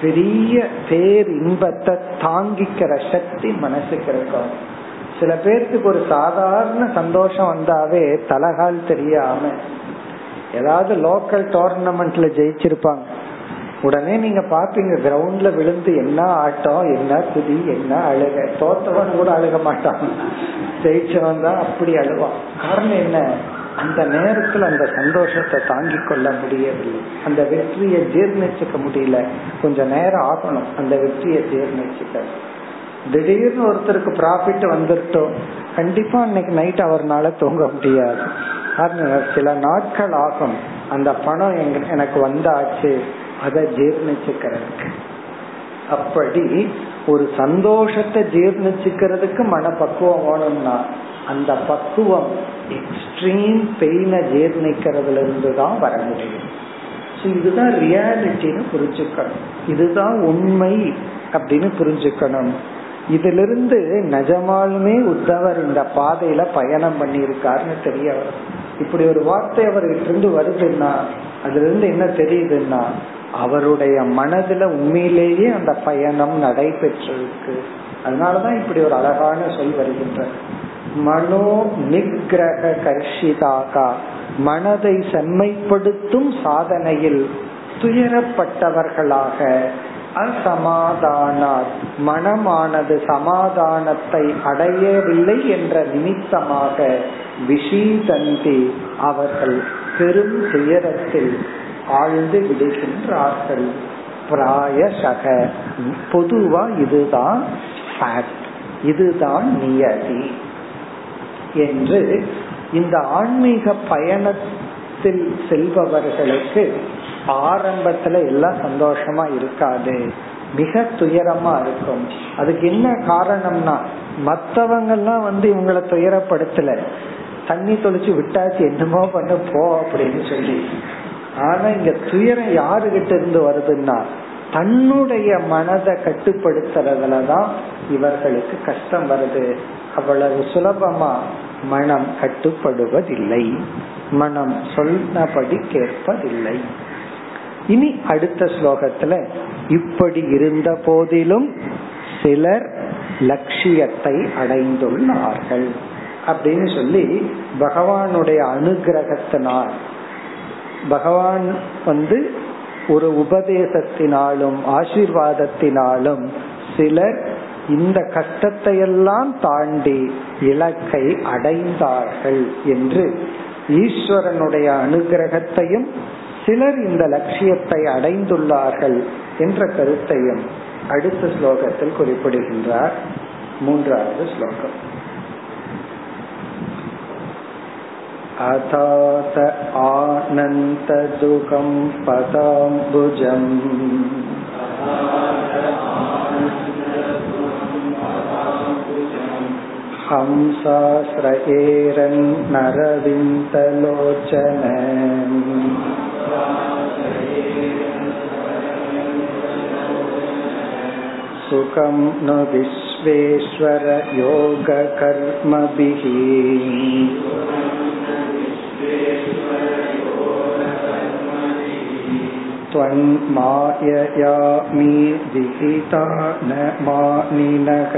பெரிய பேர் இன்பத்தை தாங்கிக்கிற சக்தி மனசுக்கு இருக்கும். சில பேர்த்துக்கு ஒரு சாதாரண சந்தோஷம் வந்தாவே தலகால் தெரியாம ஏதாவது லோக்கல் டோர்னமெண்ட்ல ஜெயிச்சிருப்பாங்க. உடனே நீங்க பாப்பீங்க கிரவுண்ட்ல விழுந்து என்ன ஆட்டம் என்ன குதி என்ன அழுக. தோத்தவன் கூட அழுக மாட்டான். ஜெயிச்சவன் தான் அப்படி அழுவான். காரணம் என்ன? அந்த நேரத்துல அந்த சந்தோஷத்தை தாங்கி கொள்ள முடியவில்லை. அந்த வெற்றியை ஜீர்ணிச்சுக்க முடியல. கொஞ்ச நேரம் ஆகணும். அந்த வெற்றியை ஜீர்ணிச்சுக்க. திடீர்னு ஒருத்தருக்கு ப்ராஃபிட் வந்துட்டோம். கண்டிப்பா அன்னைக்கு நைட் அவர்னால தூங்க முடியாது. சில நாட்கள் ஆகும். அந்த பணம் எனக்கு வந்தாச்சு. அதை ஜீர்ணிச்சுக்கிறதுக்கு. அப்படி ஒரு சந்தோஷத்தை ஜீர்ணிச்சுக்கிறதுக்கு மனப்பக்குவம் வேணும்னா அந்த பக்குவம் எக்ஸ்ட்ரீம் பெயினை ஜீர்ணிக்கிறதுல இருந்து தான் வர முடியும். இதுதான் ரியாலிட்டின்னு புரிஞ்சுக்கணும். இதுதான் உண்மை அப்படின்னு புரிஞ்சுக்கணும். இதிலிருந்து நிஜமாலுமே உத்தவர் இந்த பாதையில பயணம் பண்ணியிருக்காருன்னு தெரிய வரும். இப்படி ஒரு வார்த்தை அவர்கிட்ட இருந்து வருதுன்னா அதுல இருந்து என்ன தெரியுதுன்னா அவருடைய மனதுல உண்மையிலேயே அந்த பயணம் நடைபெற்றிருக்கு. அதனாலதான் இப்படி ஒரு அழகான சொல் வருகின்றது. மனோ நிகிரக கர்ஷிதாகா மனதை செம்மைப்படுத்தும் சாதனையில் துயரப்பட்டவர்களாக அசமாதானா மனமானது சமாதானத்தை அடையவில்லை என்ற நிமித்தமாக விஷீதந்தி அவர்கள் பெரும் துயரத்தில் ஆழ்ந்து விடுகின்றார்கள். பிராயசக. பொதுவா இதுதான் இதுதான் நியதி. என்று இந்த ஆன்மீக பயணத்தில் செல்பவர்களுக்கு ஆரம்பத்துல எல்லாம் சந்தோஷமா இருக்காது. மிக துயரமா இருக்கும். அதுக்கு என்ன காரணம்னா மத்தவங்க எல்லாம் வந்து இவங்களை துயரப்படுத்தல. தண்ணி தொளிச்சு விட்டாச்சு என்னமோ பண்ண போ அப்படின்னு சொல்லி. ஆனா இங்க துயரம் யாருகிட்ட இருந்து வருதுன்னா தன்னுடைய மனதை கட்டுப்படுத்துறதுலதான் இவர்களுக்கு கஷ்டம் வருது. அவ்வளவு சுலபமா மனம் கட்டுப்படுவதில்லை. மனம் சொன்னபடி கேட்பதில்லை. இனி அடுத்த ஸ்லோகத்துல இப்படி இருந்த போதிலும் சிலர் லட்சியத்தை அடைந்துள்ளார்கள். அப்படின்னு சொல்லி பகவானுடைய அனுகிரகத்தினால் பகவான் வந்து ஒரு உபதேசத்தினாலும் ஆசிர்வாதத்தினாலும் சிலர் இந்த கஷ்டத்தை எல்லாம் தாண்டி இலக்கை அடைந்தார்கள் என்று ஈஸ்வரனுடைய அனுகிரகத்தையும் சிலர் இந்த லட்சியத்தை அடைந்துள்ளார்கள் என்ற கருத்தையும் அடுத்த ஸ்லோகத்தில் குறிப்பிடுகின்றார். மூன்றாவது ஸ்லோகம். अथात आनन्तदुःखं पदाम्बुजम् हंसाश्रयेरन्नरविन्दलोचन सुखं न विश्वेश्वर योगकर्मभिः त्वन्माययामि विहिता न मानिनः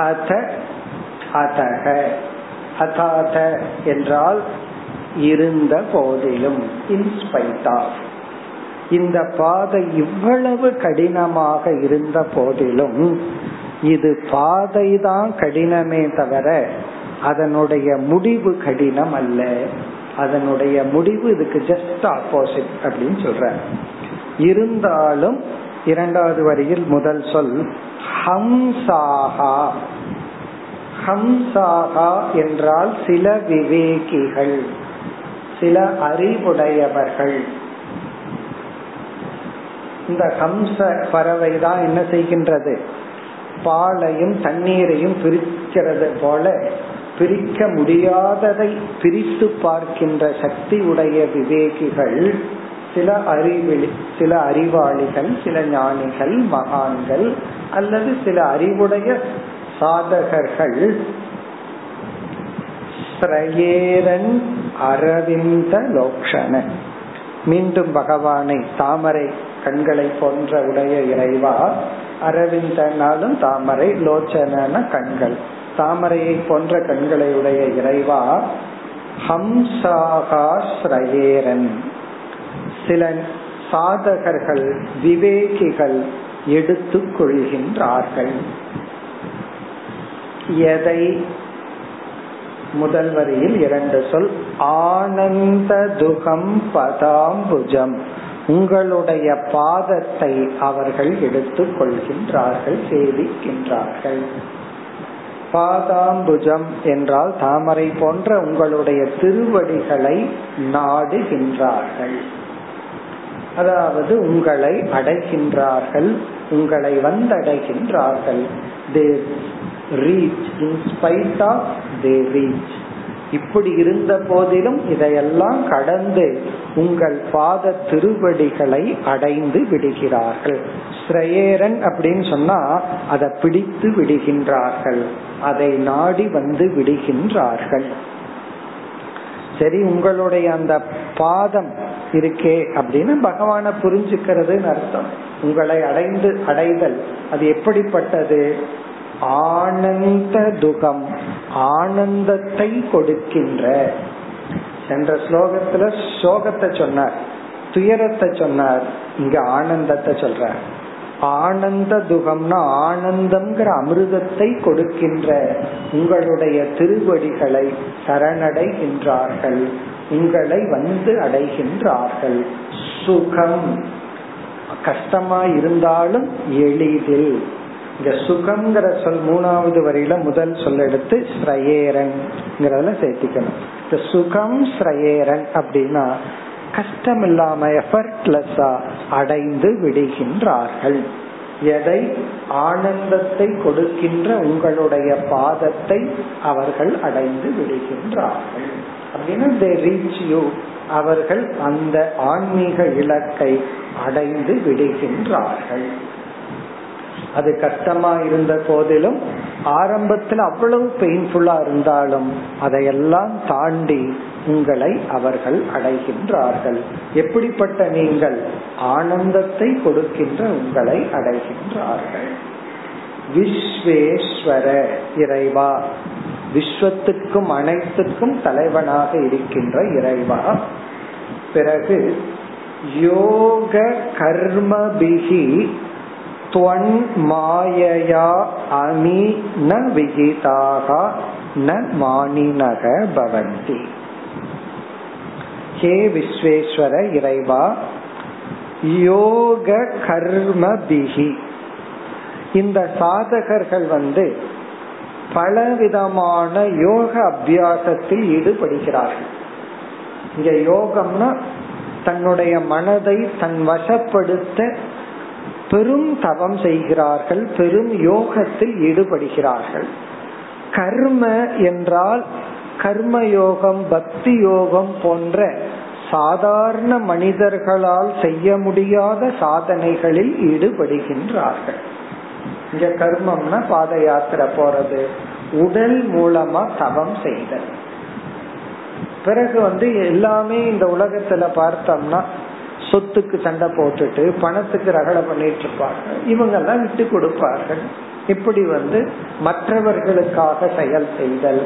அத அதக அதாத என்றால் இருந்த போதிலும் இன்ஸ்பைட் ஆஃப் இந்த பாதை இவ்வளவு கடினமாக இருந்த போதிலும் இது பாதை தான் கடினமே தவிர அதனுடைய முடிவு கடினம் அல்ல. அதனுடைய முடிவு இதுக்கு ஜஸ்ட் ஆப்போசிட் அப்படின்னு சொல்ற இருந்தாலும் இரண்டாவது வரியில் முதல் சொல் ஹம்சாகா ஹம்சாகா என்றால் சில விவேகிகள் சில அறிவுடையவர்கள். இந்த கம்ச பறவை தான் என்ன செய்கின்றது? பாலையும் தண்ணீரையும் பிரிக்கிறது போல பிரிக்க முடியாததை பிரித்து பார்க்கின்ற சக்தி உடைய விவேகிகள் சில அறிவில் சில அறிவாளிகள் சில ஞானிகள் மகான்கள் அல்லது சில அறிவுடைய சாதகர்கள். ஸ்ரயேரன் அரவிந்த லோக்ஷன. மீண்டும் பகவானை தாமரை கண்களை போன்ற உடைய இறைவா அரவிந்தனாலும் தாமரை லோச்சன கண்கள். தாமரையை போன்ற கண்களை உடைய இறைவா ஹம்சாகா ஸ்ரயேரன். சில சாதகர்கள் விவேகிகள் எடுத்துக் கொள்கின்றார்கள். எதை? முதல் வரியில் இரண்டு சொல் ஆனந்த துகம் பதாம்புஜம். உங்களுடைய பாதத்தை அவர்கள் எடுத்துக் கொள்கின்றார்கள் சேவிக்கின்றார்கள். பாதாம்புஜம் என்றால் தாமரை போன்ற உங்களுடைய திருவடிகளை நாடுகின்றார்கள். அதாவது உங்களை அடைகின்றார்கள் உங்களை வந்தடைகின்றார்கள். They reach in spite of they reach இப்படி இருந்த போதிலும் இதையெல்லாம் கடந்து உங்கள் பாத திருவடிகளை அடைந்து விடுகிறார்கள். ஸ்ரேயரன் அப்படின்னு சொன்னா அதை பிடித்து விடுகின்றார்கள். அதை நாடி வந்து விடுகின்றார்கள். சரி உங்களுடைய அந்த பாதம் இருக்கே அப்படின்னு பகவான புரிஞ்சுக்கிறதுன்னு அர்த்தம். உங்களை அடைந்து அடைதல் அது எப்படிப்பட்டது? ஆனந்த துகம். ஆனந்தத்தை கொடுக்கின்ற. சென்ற ஸ்லோகத்துல சோகத்தை சொன்னார். துயரத்தை சொன்னார். இங்க ஆனந்தத்தை சொல்றார். ஆனந்த துகம்னா ஆனந்தம்ங்கிற அமிர்தத்தை கொடுக்கின்ற உங்களுடைய திருவடிகளை சரணடைகின்றார்கள். உங்களை வந்து அடைகின்றார்கள். சுகம். கஷ்டமா இருந்தாலும் எளிதில். இந்த சுகம்ங்கிற சொல் மூணாவது வரையில முதல் சொல் எடுத்து ஸ்ரயேரன் சேர்த்திக்கணும். இந்த சுகம் ஸ்ரயேரன் அப்படின்னா கஷ்டம் இல்லாம எஃபர்ட்லெஸ்ஸா அடைந்து விடுகின்றார்கள். எதை? ஆனந்தத்தை கொடுக்கின்ற உங்களுடைய பாதத்தை அவர்கள் அடைந்து விடுகின்றார்கள். அப்படின்னா தே ரீச் யூ அவர்கள் அந்த ஆன்மீக இலக்கை அடைந்து விடுகின்றார்கள். அது கஷ்டமா இருந்த போதிலும் ஆரம்பத்தில் அவ்வளவு பெயின்ஃபுல்லா இருந்தாலும் அதையெல்லாம் தாண்டி உங்களை அவர்கள் அடைகின்றார்கள். எப்படிப்பட்ட நீங்கள் ஆனந்தத்தை கொடுக்கின்ற உங்களை அடைகின்றார்கள். விஸ்வேஸ்வர இறைவா விஸ்வத்துக்கும் அனைத்துக்கும் தலைவனாக இருக்கின்ற இறைவா. பிறகு யோக கர்மபிகி துவன் மாயையா அமி ந விகிதாக ந மானினக பவந்தி ஹே விஸ்வேஸ்வர இறைவா யோக கர்ம பிகி இந்த சாதகர்கள் வந்து பலவிதமான யோக அபியாசத்தில் ஈடுபடுகிறார்கள். இங்க யோகம்னா தன்னுடைய மனதை தன் வசப்படுத்த பெரும் தவம் செய்கிறார்கள் பெரும் யோகத்தில் ஈடுபடுகிறார்கள். கர்ம என்றால் கர்ம யோகம் பக்தி யோகம் போன்ற சாதாரண மனிதர்களால் செய்ய முடியாத சாதனைகளில் ஈடுபடுகின்றார்கள். இங்க கர்மம்னா பாத யாத்திரை போறது உடல் மூலமா தவம் செய்தல். பிறகு வந்து எல்லாமே இந்த உலகத்துல பார்த்தோம்னா சொத்துக்கு சண்டை போட்டுட்டு பணத்துக்கு ரகலை பண்ணிட்டு இருப்பார்கள் இவங்கெல்லாம் விட்டு கொடுப்பார்கள். இப்படி வந்து மற்றவர்களுக்காக செயல் செய்தல்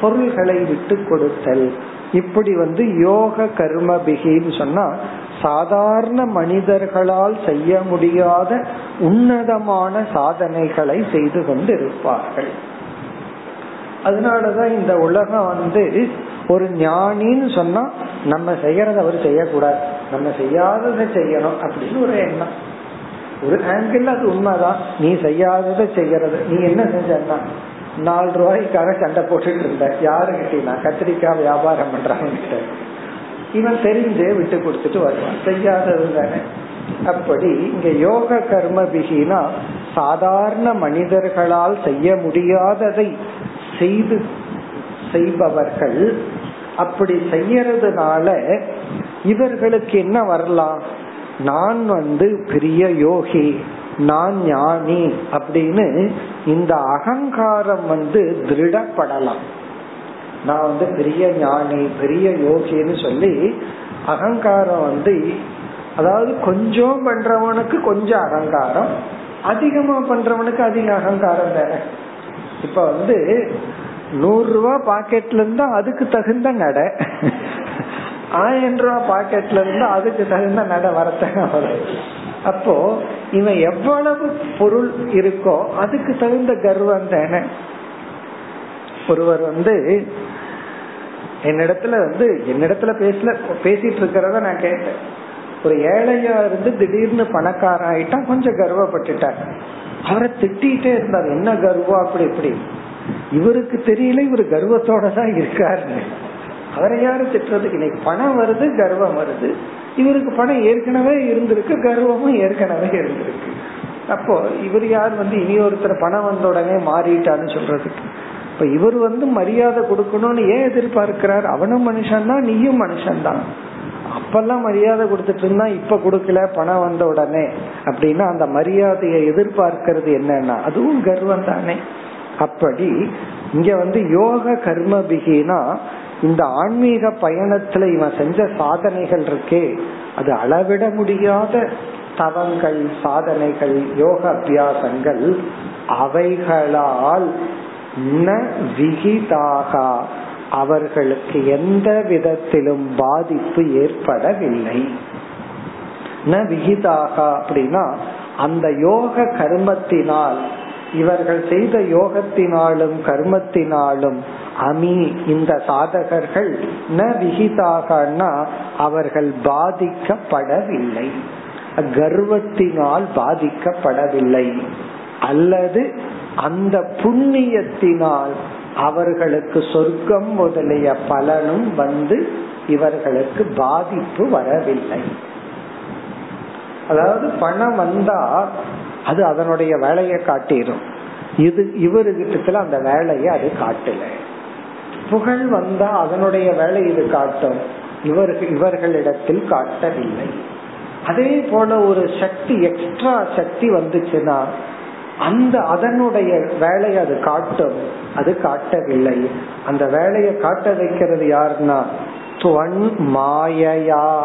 பொருள்களை விட்டு கொடுத்தல். இப்படி வந்து யோக கர்ம பிகின்னு சொன்னா சாதாரண மனிதர்களால் செய்ய முடியாத உன்னதமான சாதனைகளை செய்து கொண்டு இருப்பார்கள் அதனாலதான் இந்த உலகம் வந்து ஒரு ஞானின்னு சொன்னா நம்ம செய்யறத அவர் செய்யக்கூடாது. நம்ம செய்யாததை செய்யணும் அப்படின்னு ஒரு எண்ணம். ஒரு ஆங்கிள் அது உண்மைதான். நீ செய்யாததை செய்யறது. நீ என்ன செஞ்சா நாலு ரூபாய்க்காக சண்டை போட்டுட்டு இருந்த. யாரு கிட்டீனா? கத்திரிக்காய் வியாபாரம் பண்றவங்க இவன் தெரிஞ்சே விட்டு கொடுத்துட்டு வருவான். செய்யாதது தானே. அப்படி இங்க யோக கர்ம பிகினா சாதாரண மனிதர்களால் செய்ய முடியாததை செய்து செய்பவர்கள் அப்படி செய்யறதுனால இவர்களுக்கு என்ன வரலாம்? நான் வந்து பெரிய யோகி நான் ஞானி அப்படின்னு இந்த அகங்காரம் வந்து திருடப்படலாம். நான் வந்து பெரிய ஞானி பெரிய யோகின்னு சொல்லி அகங்காரம் வந்து அதாவது கொஞ்சம் பண்றவனுக்கு கொஞ்சம் அகங்காரம் அதிகமா பண்றவனுக்கு அதிக அகங்காரம் தானே இப்ப வந்து நூறு ரூபா பாக்கெட்ல இருந்தா அதுக்கு தகுந்த நடை. ஆயிரம் ரூபாய் பாக்கெட்ல இருந்து அதுக்கு தகுந்த நடை வரத்தன வரும். அப்போ இவன் எவ்வளவு பொருள் இருக்கோ அதுக்கு தகுந்த கர்வம் தானே. ஒருவர் வந்து என்னிடத்துல வந்து என்னிடத்துல பேசல பேசிட்டு இருக்கிறத நான் கேட்டேன். ஒரு ஏழையா இருந்து திடீர்னு பணக்கார ஆயிட்டா கொஞ்சம் கர்வப்பட்டுட்டார். அவரை திட்டிகிட்டே இருந்தார் என்ன கர்வம்? அப்படி இப்படி. இவருக்கு தெரியல இவர் கர்வத்தோட தான் இருக்காருன்னு. அவரை யாரு திட்டுறதுக்கு இன்னைக்கு பணம் வருது கர்வம் வருது. இவருக்கு பணம் ஏற்கனவே இருந்திருக்கு கர்வமும் ஏற்கனவே இருந்திருக்கு. அப்போ இவர் யார் வந்து இனி ஒருத்தர் பணம் வந்த உடனே மாறிட்டான்னு சொல்றதுக்கு. இப்ப இவர் வந்து மரியாதை கொடுக்கணும்னு ஏன் எதிர்பார்க்கிறார்? அவனும் மனுஷன் தான் நீயும் மனுஷன் தான் அப்பெல்லாம் மரியாதை கொடுத்துட்டு இருந்தா இப்ப கொடுக்கல பணம் வந்த உடனே. அப்படின்னா அந்த மரியாதையை எதிர்பார்க்கிறது என்னன்னா அதுவும் கர்வம் தானே. அப்படி இங்க வந்து யோக கர்மபிகினா இந்த ஆன்மீக பயணத்துல இவன் செஞ்ச சாதனைகள் இருக்கே அது அளவிட முடியாத தவங்கள் சாதனைகள் யோக அபியாசங்கள் அவைகளால் ந விகிதாக. அவர்களுக்கு எந்த விதத்திலும் பாதிப்பு ஏற்படவில்லை. ந விகிதாக அப்படின்னா அந்த யோக கர்மத்தினால் இவர்கள் செய்த யோகத்தினாலும் கர்மத்தினாலும் அமி இந்த சாதகர்கள் ந விகிதாகனா அவர்கள் பாதிக்கப்படவில்லை. கர்வத்தினால் பாதிக்கப்படவில்லை. அல்லது அந்த புண்ணியத்தினால் அவர்களுக்கு சொர்க்கம் முதலிய பலனும் வந்து இவர்களுக்கு பாதிப்பு வரவில்லை. அதாவது பணம் வந்தா அது அதனுடைய வேலையை காட்டிடும் இது இவருகிட்ட அந்த வேலையை அது காட்டல. புகழ் வந்தா அதனுடைய வேலை இது காட்டும். இவர்கள் இவர்களிடத்தில் காட்டவில்லை. அதே போல ஒரு சக்தி எக்ஸ்ட்ரா சக்தி வந்துச்சுன்னா அந்த அதனுடைய வேலையை அது காட்டும். அது காட்டவில்லை. அந்த வேலையை காட்ட வைக்கிறது யாருன்னா மாயையா.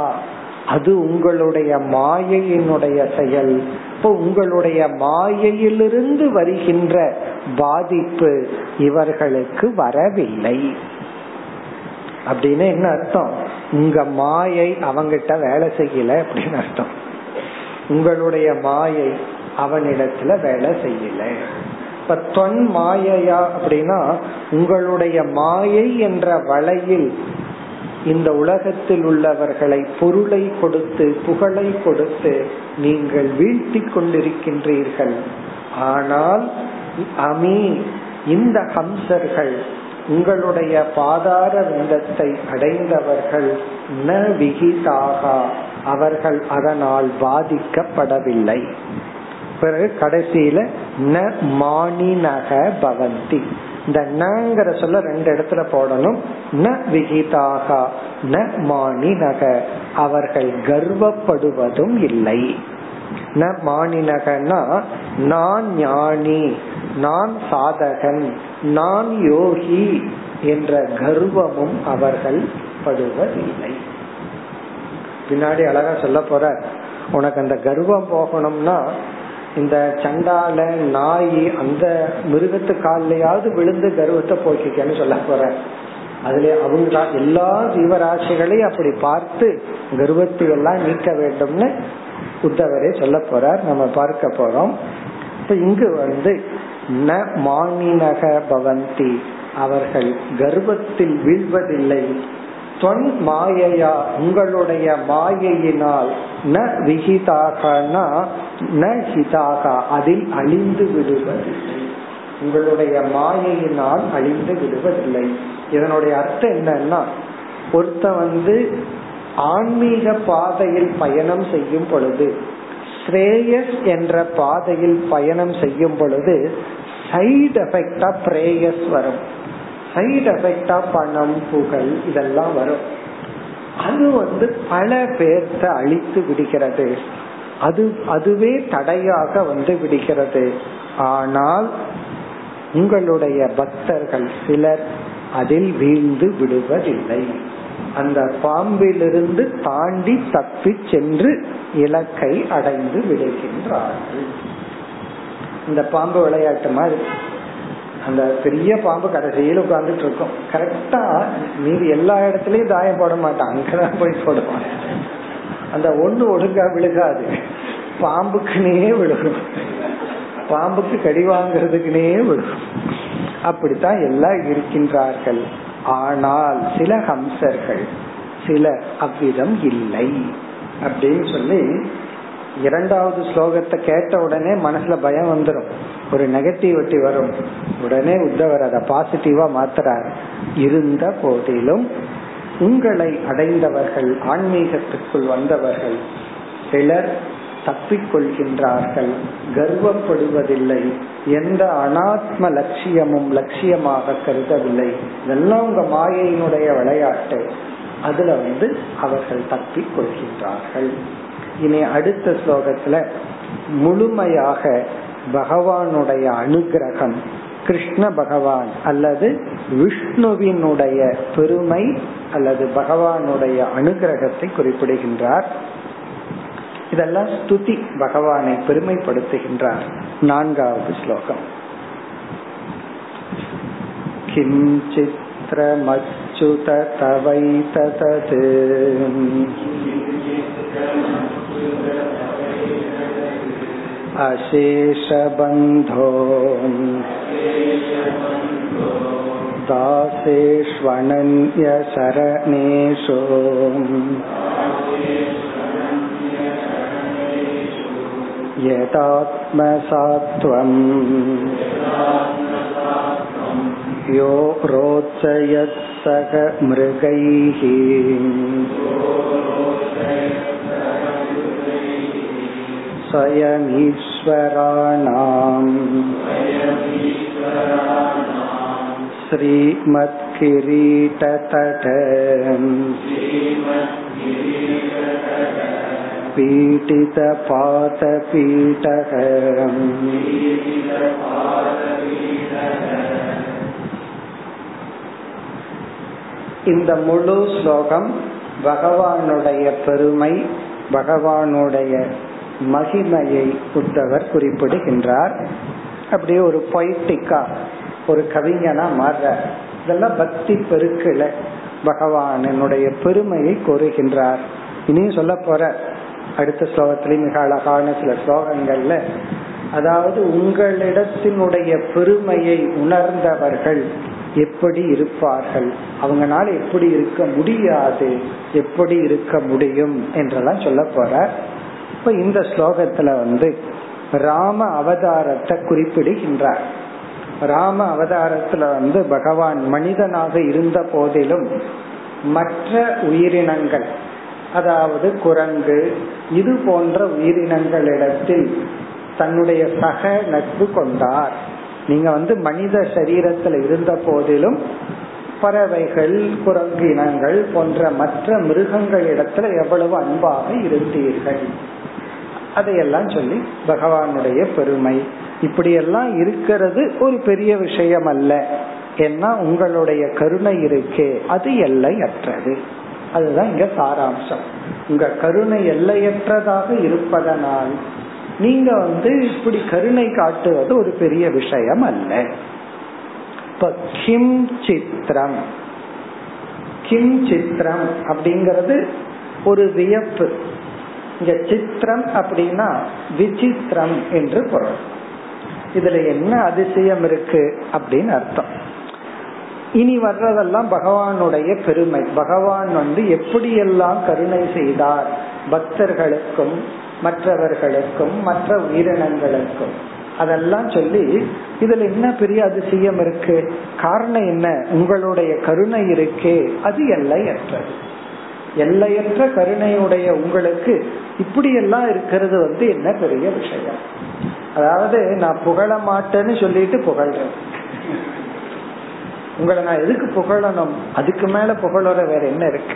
அது உங்களுடைய மாயையினுடைய செயல். இப்போ உங்களுடைய மாயையிலிருந்து வருகின்ற பாதிப்பு இவர்களுக்கு வரவில்லை. அப்படின்னு என்ன அர்த்தம்? உங்க மாயை அவங்கிட்ட வேலை செய்யல அப்படின்னு அர்த்தம். உங்களுடைய மாயை அவனிடத்துல வேலை செய்யல. இப்ப தொன் மாயையா அப்படின்னா உங்களுடைய மாயை என்ற வலையில் இந்த உலகத்தில் உள்ளவர்களை பொருளை கொடுத்து புகழை கொடுத்து நீங்கள் வீழ்த்தி கொண்டிருக்கின்றீர்கள். ஆனால் அமி இந்த ஹம்சர்கள் உங்களுடைய பாதார விந்தத்தை அடைந்தவர்கள் ந விகிதாகா. அவர்கள் அதனால் பாதிக்கப்படவில்லை. பிறகு கடைசியில ந மானினக பவந்தி. இந்த நங்கிற சொல்ல ரெண்டு இடத்துல போடணும். ந விகிதாகா ந மானினக. அவர்கள் கர்வப்படுவதும் இல்லை. ந மானினகனா நான் ஞானி நான் சாதகன் நான் யோகி என்ற கர்வமும் அவர்கள் படுவதில்லை. பின்னாடி அழகா சொல்ல போற உனக்கு அந்த கர்வம் போகணும்னா இந்த சண்டால நாய் அந்த மிருகத்து காலையாவது விழுந்து கர்வத்தை போக்கிக்கன்னு சொல்ல போற. அதுல அவங்க எல்லா ஜீவராசிகளையும் அப்படி பார்த்து கர்வத்தை எல்லாம் நீக்க வேண்டும்னு உத்தவரே சொல்ல போறார். நம்ம பார்க்க போறோம். இப்ப இங்கு வந்து ந மானினக பவந்தி. அவர்கள் கர்வத்தில் வீழ்வதில்லை. ஸ்வன் மாயையா உங்களுடைய மாயையினால் ந விஹிதாகனா ந ஹிதாகா அதில் அழிந்து விடுவதில்லை. உங்களுடைய மாயையினால் அழிந்து விடுவதில்லை. இதனுடைய அர்த்தம் என்னன்னா ஒருத்த வந்து ஆன்மீக பாதையில் பயணம் செய்யும் பொழுது ஸ்ரேயஸ் என்ற பாதையில் பயணம் செய்யும் பொழுது சைடு எஃபெக்டா பிரேயஸ் வரும். சைடு எஃபெக்டா பணம் புகழ் இதெல்லாம் வரும். அது வந்து பல பேர்த்த அழித்து விடுகிறது. அது அதுவே தடையாக வந்து விடுகிறது. ஆனால் உங்களுடைய பக்தர்கள் சிலர் அதில் வீழ்ந்து விடுவதில்லை. அந்த பாம்பிலிருந்து தாண்டி தப்பி சென்று இலக்கை அடைந்து விடுகின்றார்கள். இந்த பாம்பு விளையாட்டு மாதிரி. அந்த பெரிய பாம்பு கடைசியில் உட்கார்ந்துட்டு இருக்கும். கரெக்டா மீதி எல்லா இடத்துலயும் தாயம் போட மாட்டான். அங்கதான் போய் போடுவான். அந்த ஒண்ணு ஒழுங்கா விழுகாது. பாம்புக்குனே விழுகும். பாம்புக்கு கடி வாங்குறதுக்குனே விழுகும். அப்படித்தான் எல்லாம் இருக்கின்றார்கள். ஆனால் சில ஹம்சர்கள் சில அவ்விதம் இல்லை. அப்படின்னு சொல்லி இரண்டாவது ஸ்லோகத்தை கேட்ட உடனே மனசுல பயம் வந்துடும் ஒரு நெகட்டிவிட்டி வரும். உடனே உத்தவர் அதை பாசிட்டிவா மாத்துறார். இருந்த போதிலும் உங்களை அடைந்தவர்கள் ஆன்மீகத்துக்குள் வந்தவர்கள் சிலர் தப்பிக்கொள்கின்றார்கள். கர்வப்படுவதில்லை. எந்த அனாத்ம லட்சியமும் லட்சியமாக கருதவில்லை. இதெல்லாம் உங்க மாயையினுடைய விளையாட்டு. அதுல வந்து அவர்கள் தப்பிக் கொள்கின்றார்கள் இனி அடுத்த ஸ்லோகத்துல முழுமையாக பகவானுடைய அனுகிரகம் கிருஷ்ண பகவான் அல்லது விஷ்ணுவினுடைய பெருமை அல்லது பகவானுடைய அனுகிரகத்தை குறிப்பிடுகின்றார். இதெல்லாம் ஸ்துதி பகவானை பெருமைப்படுத்துகின்றார். நான்காவது ஸ்லோகம். கிஞ்சித்ரமச்சுத தவை ததது अशेषबन्धो दासेष्वनन्यशरणेषु। यदात्मसात्वम् यो रोचयत्सह मृगैः। स्वयमीश्वराणाम् श्रीमत्किरीटतट पीडितपातपीठः இந்த முழு ஸ்லோகம் பகவானுடைய பெருமை பகவானுடைய மகிமையை புத்தவர் குறிப்பிடுகின்றார். அப்படியே ஒரு பொய்டிக்கா ஒரு கவிஞனா மாறுற இதெல்லாம் பக்தி பெருக்கல பகவானுடைய பெருமையை கூறுகின்றார். இனியும் சொல்ல போற அடுத்த ஸ்லோகத்திலேயே மிக அழகான சில ஸ்லோகங்கள்ல அதாவது உங்களிடத்தினுடைய பெருமையை உணர்ந்தவர்கள் எப்படி இருப்பார்கள்? அவங்கனால எப்படி இருக்க முடியாது? எப்படி இருக்க முடியும்? என்றெல்லாம் சொல்ல போற இப்ப இந்த ஸ்லோகத்துல வந்து ராம அவதாரத்தை குறிப்பிடுகின்றார். ராம அவதாரத்துல வந்து பகவான் மனிதனாக இருந்த போதிலும் மற்ற உயிரினங்கள் அதாவது குரங்கு இது போன்ற உயிரினங்களிடத்தில் தன்னுடைய சக நட்பு கொண்டார். நீங்க வந்து மனித சரீரத்துல இருந்த போதிலும் பறவைகள் குரங்கு இனங்கள் போன்ற மற்ற மிருகங்களிடத்துல எவ்வளவு அன்பாக இருந்தீர்கள். அதையெல்லாம் சொல்லி பகவானுடைய பெருமை. இப்படியெல்லாம் இருக்கிறது ஒரு பெரிய விஷயம் அல்ல ஏன்னா உங்களுடைய கருணை இருக்கே அது எல்லையற்றது. அதுதான் இங்க சாராம்சம். உங்க கருணை எல்லையற்றதாக இருப்பதனால் நீங்க வந்து இப்படி கருணை காட்டுவது ஒரு பெரிய விஷயம் அல்ல இப்ப கிம் சித்திரம். கிம் சித்திரம் அப்படிங்கிறது ஒரு வியப்பு. இங்க சித்திரம் அப்படின்னா விசித்திரம் என்று பொருள். இதுல என்ன அதிசயம் இருக்கு அப்படின்னு அர்த்தம். இனி வர்றதெல்லாம் பகவானுடைய பெருமை. பகவான் வந்து எப்படியெல்லாம் கருணை செய்தார்? பக்தர்களுக்கும் மற்றவர்களுக்கும் மற்ற உயிரினங்களுக்கும். அதெல்லாம் சொல்லி இதுல என்ன பெரிய அதிசயம் இருக்கு? காரணம் என்ன? உங்களுடைய கருணை இருக்கே அது எல்லையற்றது. எல்லையற்ற கருணையுடைய உங்களுக்கு இப்படி எல்லாம் இருக்கிறது வந்து என்ன பெரிய விஷயம்? அதாவது நான் புகழ மாட்டேன்னு சொல்லிட்டு புகழ்றேன். உங்களை நான் எதுக்கு புகழணும்? அதுக்கு மேல புகழற வேற என்ன இருக்கு?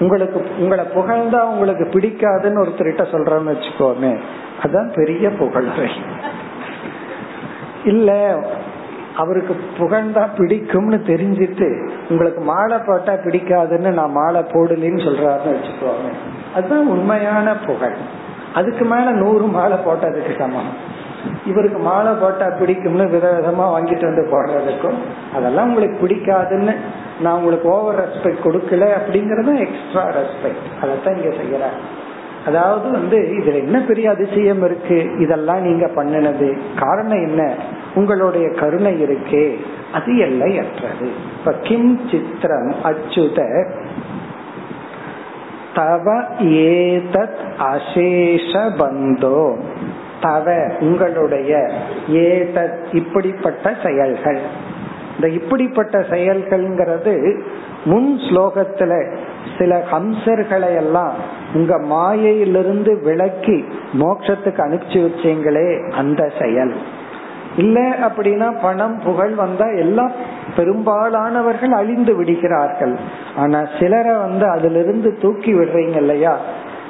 உங்களுக்கு உங்களை புகழ்ந்தா உங்களுக்கு பிடிக்காதுன்னு ஒருத்தர்கிட்ட சொல்றோம்னு வச்சுக்கோமே. அதான் பெரிய புகழ்றை. இல்ல அவருக்கு புகழ்ந்தா பிடிக்கும்னு தெரிஞ்சிட்டு உங்களுக்கு மாலை போட்டா பிடிக்காதுன்னு நான் மாலை போடலன்னு சொல்றாருன்னு வச்சுக்கோங்க. அதுதான் உண்மையான புகழ். அதுக்கு மேல நூறு மாலை போட்டதுக்கு சமம். இவருக்கு மாலை போட்டா பிடிக்கும்னு விதவிதமா வாங்கிட்டு வந்து போடுறதுக்கும் அதெல்லாம் உங்களுக்கு பிடிக்காதுன்னு நான் உங்களுக்கு ஓவர் ரெஸ்பெக்ட் கொடுக்கல அப்படிங்கறது எக்ஸ்ட்ரா ரெஸ்பெக்ட் அதைத்தான் இங்க செய்யறாங்க அதாவது வந்து இதுல என்ன பெரிய அதிசயம் இருக்கு? இதெல்லாம் நீங்க பண்ணினது. காரணம் என்ன? உங்களுடைய கருணை இருக்கே. அது எல்லையற்றது. இப்ப கிம் சித்திரம் அச்சுத. தவ ஏதத் அசேஷ பந்தோ. தவ உங்களுடைய ஏதத் இப்படிப்பட்ட செயல்கள். இந்த இப்படிப்பட்ட செயல்கள்ங்கிறது முன் ஸ்லோகத்துல சில ஹம்சர்களை எல்லாம் உங்க மாயையிலிருந்து விளக்கி மோட்சத்துக்கு அனுப்பிச்சு வச்சீங்களே அந்த செயல். இல்ல அப்படின்னா பணம் புகழ் வந்தா எல்லாம் பெரும்பாலானவர்கள் அழிந்து விடுகிறார்கள். ஆனா சிலரை வந்து அதுல இருந்து தூக்கி விடுறீங்க இல்லையா?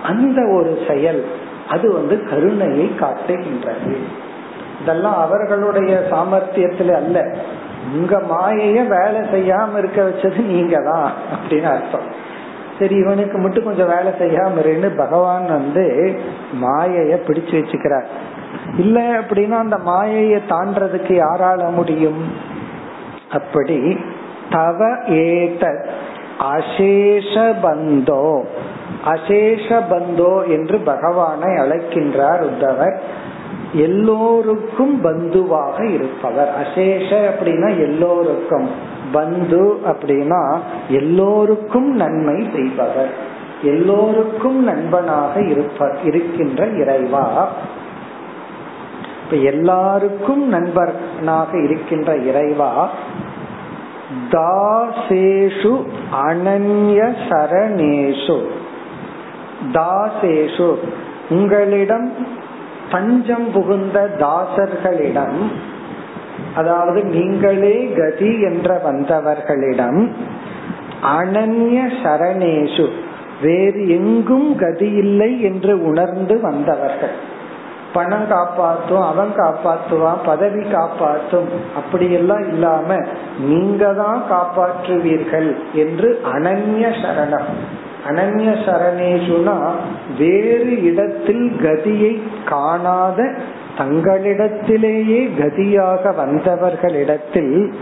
அந்த ஒரு செயல் அது வந்து கருணையை காட்டுகின்றது. இதெல்லாம் அவர்களுடைய சாமர்த்தியத்துல அல்ல. உங்க மாயைய வேலை செய்யாம இருக்க வச்சது நீங்க தான் அப்படின்னு அர்த்தம். சரி இவனுக்கு மட்டும் கொஞ்சம் வேலை செய்யாம இருன்னு பகவான் வந்து மாயைய பிடிச்சு வச்சுக்கிறார். இல்ல அப்படின்னா அந்த மாயைய தாண்டறதுக்கு யாரால முடியும்? அப்படி தவ ஏத அசேஷ பந்தோ. அசேஷ பந்தோ என்று பகவானை அழைக்கின்றார் உத்தவர். எல்லோருக்கும் பந்துவாக இருப்பவர். அசேஷ அப்படின்னா எல்லோருக்கும். பந்து அப்படின்னா எல்லோருக்கும் நன்மை செய்பவர். எல்லோருக்கும் நண்பனாக இருப்ப இருக்கின்ற இறைவா. இப்ப எல்லாருக்கும் நண்பனாக இருக்கின்ற இறைவா தாசேஷு அனன்ய சரணேஷு. தாசேஷு உங்களிடம் பஞ்சம் புகுந்த தாசர்களிடம் அதாவது நீங்களே கதி என்ற வந்தவர்களிடம் அனன்ய சரணேஷு. வேறு எங்கும் கதி இல்லை என்று உணர்ந்து வந்தவர்கள். பணம் காப்பாற்றும் அவன் காப்பாற்றுவான் பதவி காப்பாற்றும் அப்படியெல்லாம் இல்லாம நீங்க தான் காப்பாற்றுவீர்கள் என்று அனன்ய சரணம். அனன்ய சரணேஷுனா வேறு இடத்தில் கதியை காணாத தங்களிடத்திலேயே கதியாக வந்தவர்களிடத்தில்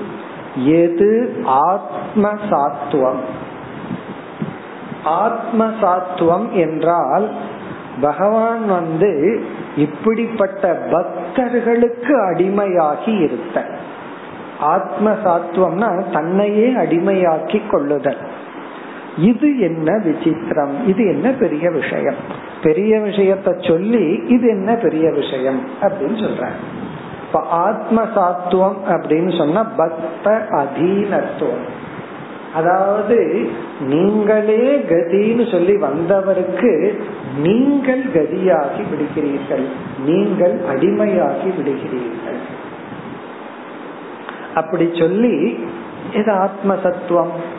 எது ஆத்ம சாத்துவம் ஆத்ம சாத்துவம் என்றால் பகவான் வந்து இப்படிப்பட்ட பக்தர்களுக்கு அடிமையாகி இருத்தல். ஆத்ம சாத்துவம்னா தன்னையே அடிமையாக்கி கொள்ளுதல். இது என்ன விசித்திரம்? இது என்ன பெரிய விஷயம்? பெரிய விஷயத்த சொல்லி இது என்ன பெரிய விஷயம்? அப்படின்னு சொல்றாங்க இப்ப ஆத்ம சாத்துவம் அப்படின்னு சொன்னா பக்த அதீனத்துவம். அதாவது நீங்களே கதின்னு சொல்லி வந்தவருக்கு நீங்கள் கதியாகி விடுகிறீர்கள். நீங்கள் அடிமையாகி விடுகிறீர்கள். அப்படி சொல்லி இது ஆத்ம சத்துவம்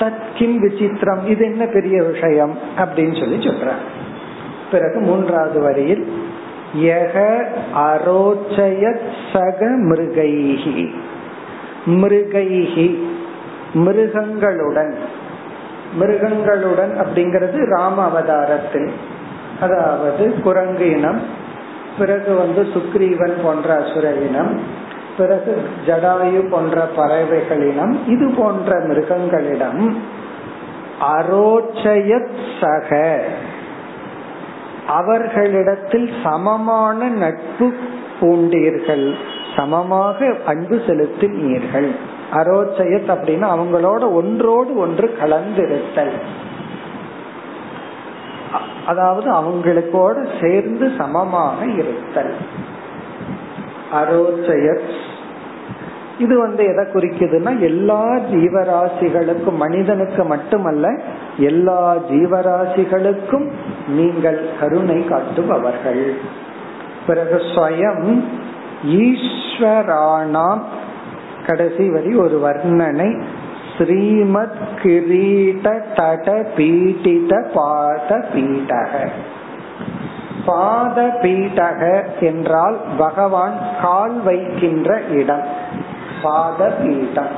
தத் கிம் விசித்திரம் இது என்ன பெரிய விஷயம்? அப்படின்னு சொல்லி சொல்ற பிறகு மூன்றாவது வரியில் யக அரோச்சய சக மிருகைஹி. மிருகைஹி மிருகங்களுடன். மிருகங்களுடன் அப்படிங்கிறது ராம அவதாரத்தில். அதாவது குரங்கு இனம் பிறகு வந்து சுக்ரீவன் போன்ற அசுர இனம் பிறகு ஜடாயு போன்ற பறவைகளிடம் இது போன்ற மிருகங்களிடம் அரோச்சயத் சக. அவர்களிடத்தில் சமமான நட்பு பூண்டீர்கள். சமமாக அன்பு செலுத்தினீர்கள். அரோச்சயத் அப்படின்னா அவங்களோட ஒன்றோடு ஒன்று கலந்திருத்தல். அதாவது அவங்களுக்கோட சேர்ந்து சமமாக இருத்தல். அரோச்சயத். இது வந்து எதை குறிக்குதுன்னா எல்லா ஜீவராசிகளுக்கும் மனிதனுக்கு மட்டுமல்ல எல்லா ஜீவராசிகளுக்கும் நீங்கள் கருணை காட்டுபவர்கள். பிறகு ஸ்வயம் ஈஸ்வராணாம் கடைசி வரி ஒரு வர்ணனை. ஸ்ரீமத் கிரீட தட பீட்டித பாத பீடக. பாத பீடக என்றால் பகவான் கால் வைக்கின்ற இடம். பாத பீடம்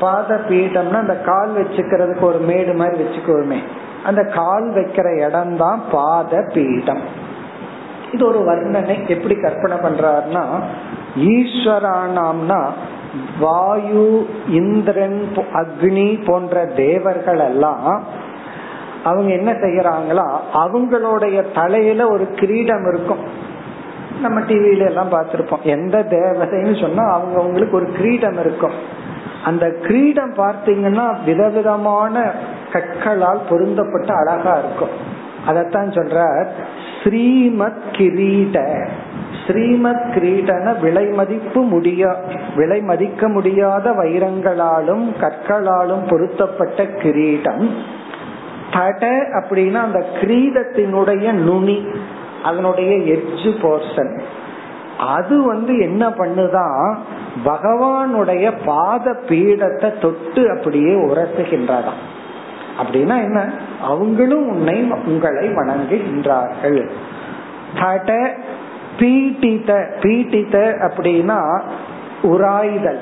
பாத பீடம்னா அந்த கால் வச்சுக்கிறதுக்கு ஒரு மேடு மாதிரி வச்சுக்கோமே. அந்த கால் வைக்கிற இடம் தான் பாத பீடம் இது ஒரு வர்ணனை. எப்படி கற்பனை பண்றாருன்னா ஈஸ்வரானாம்னா வாயு இந்திரன் அக்னி போன்ற தேவர்கள் எல்லாம் அவங்க என்ன செய்யறாங்களா அவங்களுடைய தலையில ஒரு கிரீடம் இருக்கும். நம்ம டிவியில எல்லாம் பார்த்திருப்போம். எந்த தேவதைன்னு சொன்னா அவங்க அவங்களுக்கு ஒரு கிரீடம் இருக்கும். அந்த கிரீடம் பார்த்தீங்கன்னா விதவிதமான கற்களால் பொருந்தப்பட்ட அழகா இருக்கும். அதத்தான் சொல்ற ஸ்ரீமத் கிரீட. ஸ்ரீமத் கிரீடன விலை மதிப்பு முடியா விலை மதிக்க முடியாத வைரங்களாலும் கற்களாலும் பொருத்தப்பட்ட கிரீடம். தட அப்படின்னா அந்த கிரீடத்தினுடைய நுனி அதனுடைய எட்ஜு போர்ஷன் அது வந்து என்ன பண்ணுதான் பகவானுடைய பாத பீடத்தை தொட்டு அப்படியே உரசுகின்றதாம் அப்படின்னா என்ன? அவங்களும் உன்னை உங்களை வணங்குகின்றார்கள். தட பீட்டித பீட்டித அப்படின்னா உராய்தல்.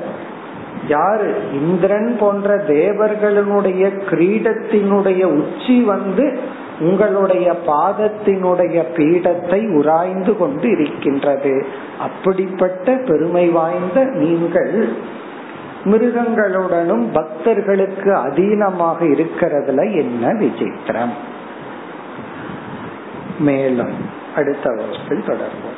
யாரு? இந்திரன் போன்ற தேவர்களுடைய கிரீடத்தினுடைய உச்சி வந்து உங்களுடைய பாதத்தினுடைய பீடத்தை உராய்ந்து கொண்டு இருக்கின்றது. அப்படிப்பட்ட பெருமை வாய்ந்த நீங்கள் மிருகங்களுடனும் பக்தர்களுக்கு அதீனமாக இருக்கிறதுல என்ன விசித்திரம்? மேலும் அடுத்த வகுப்பில் தொடர்போம்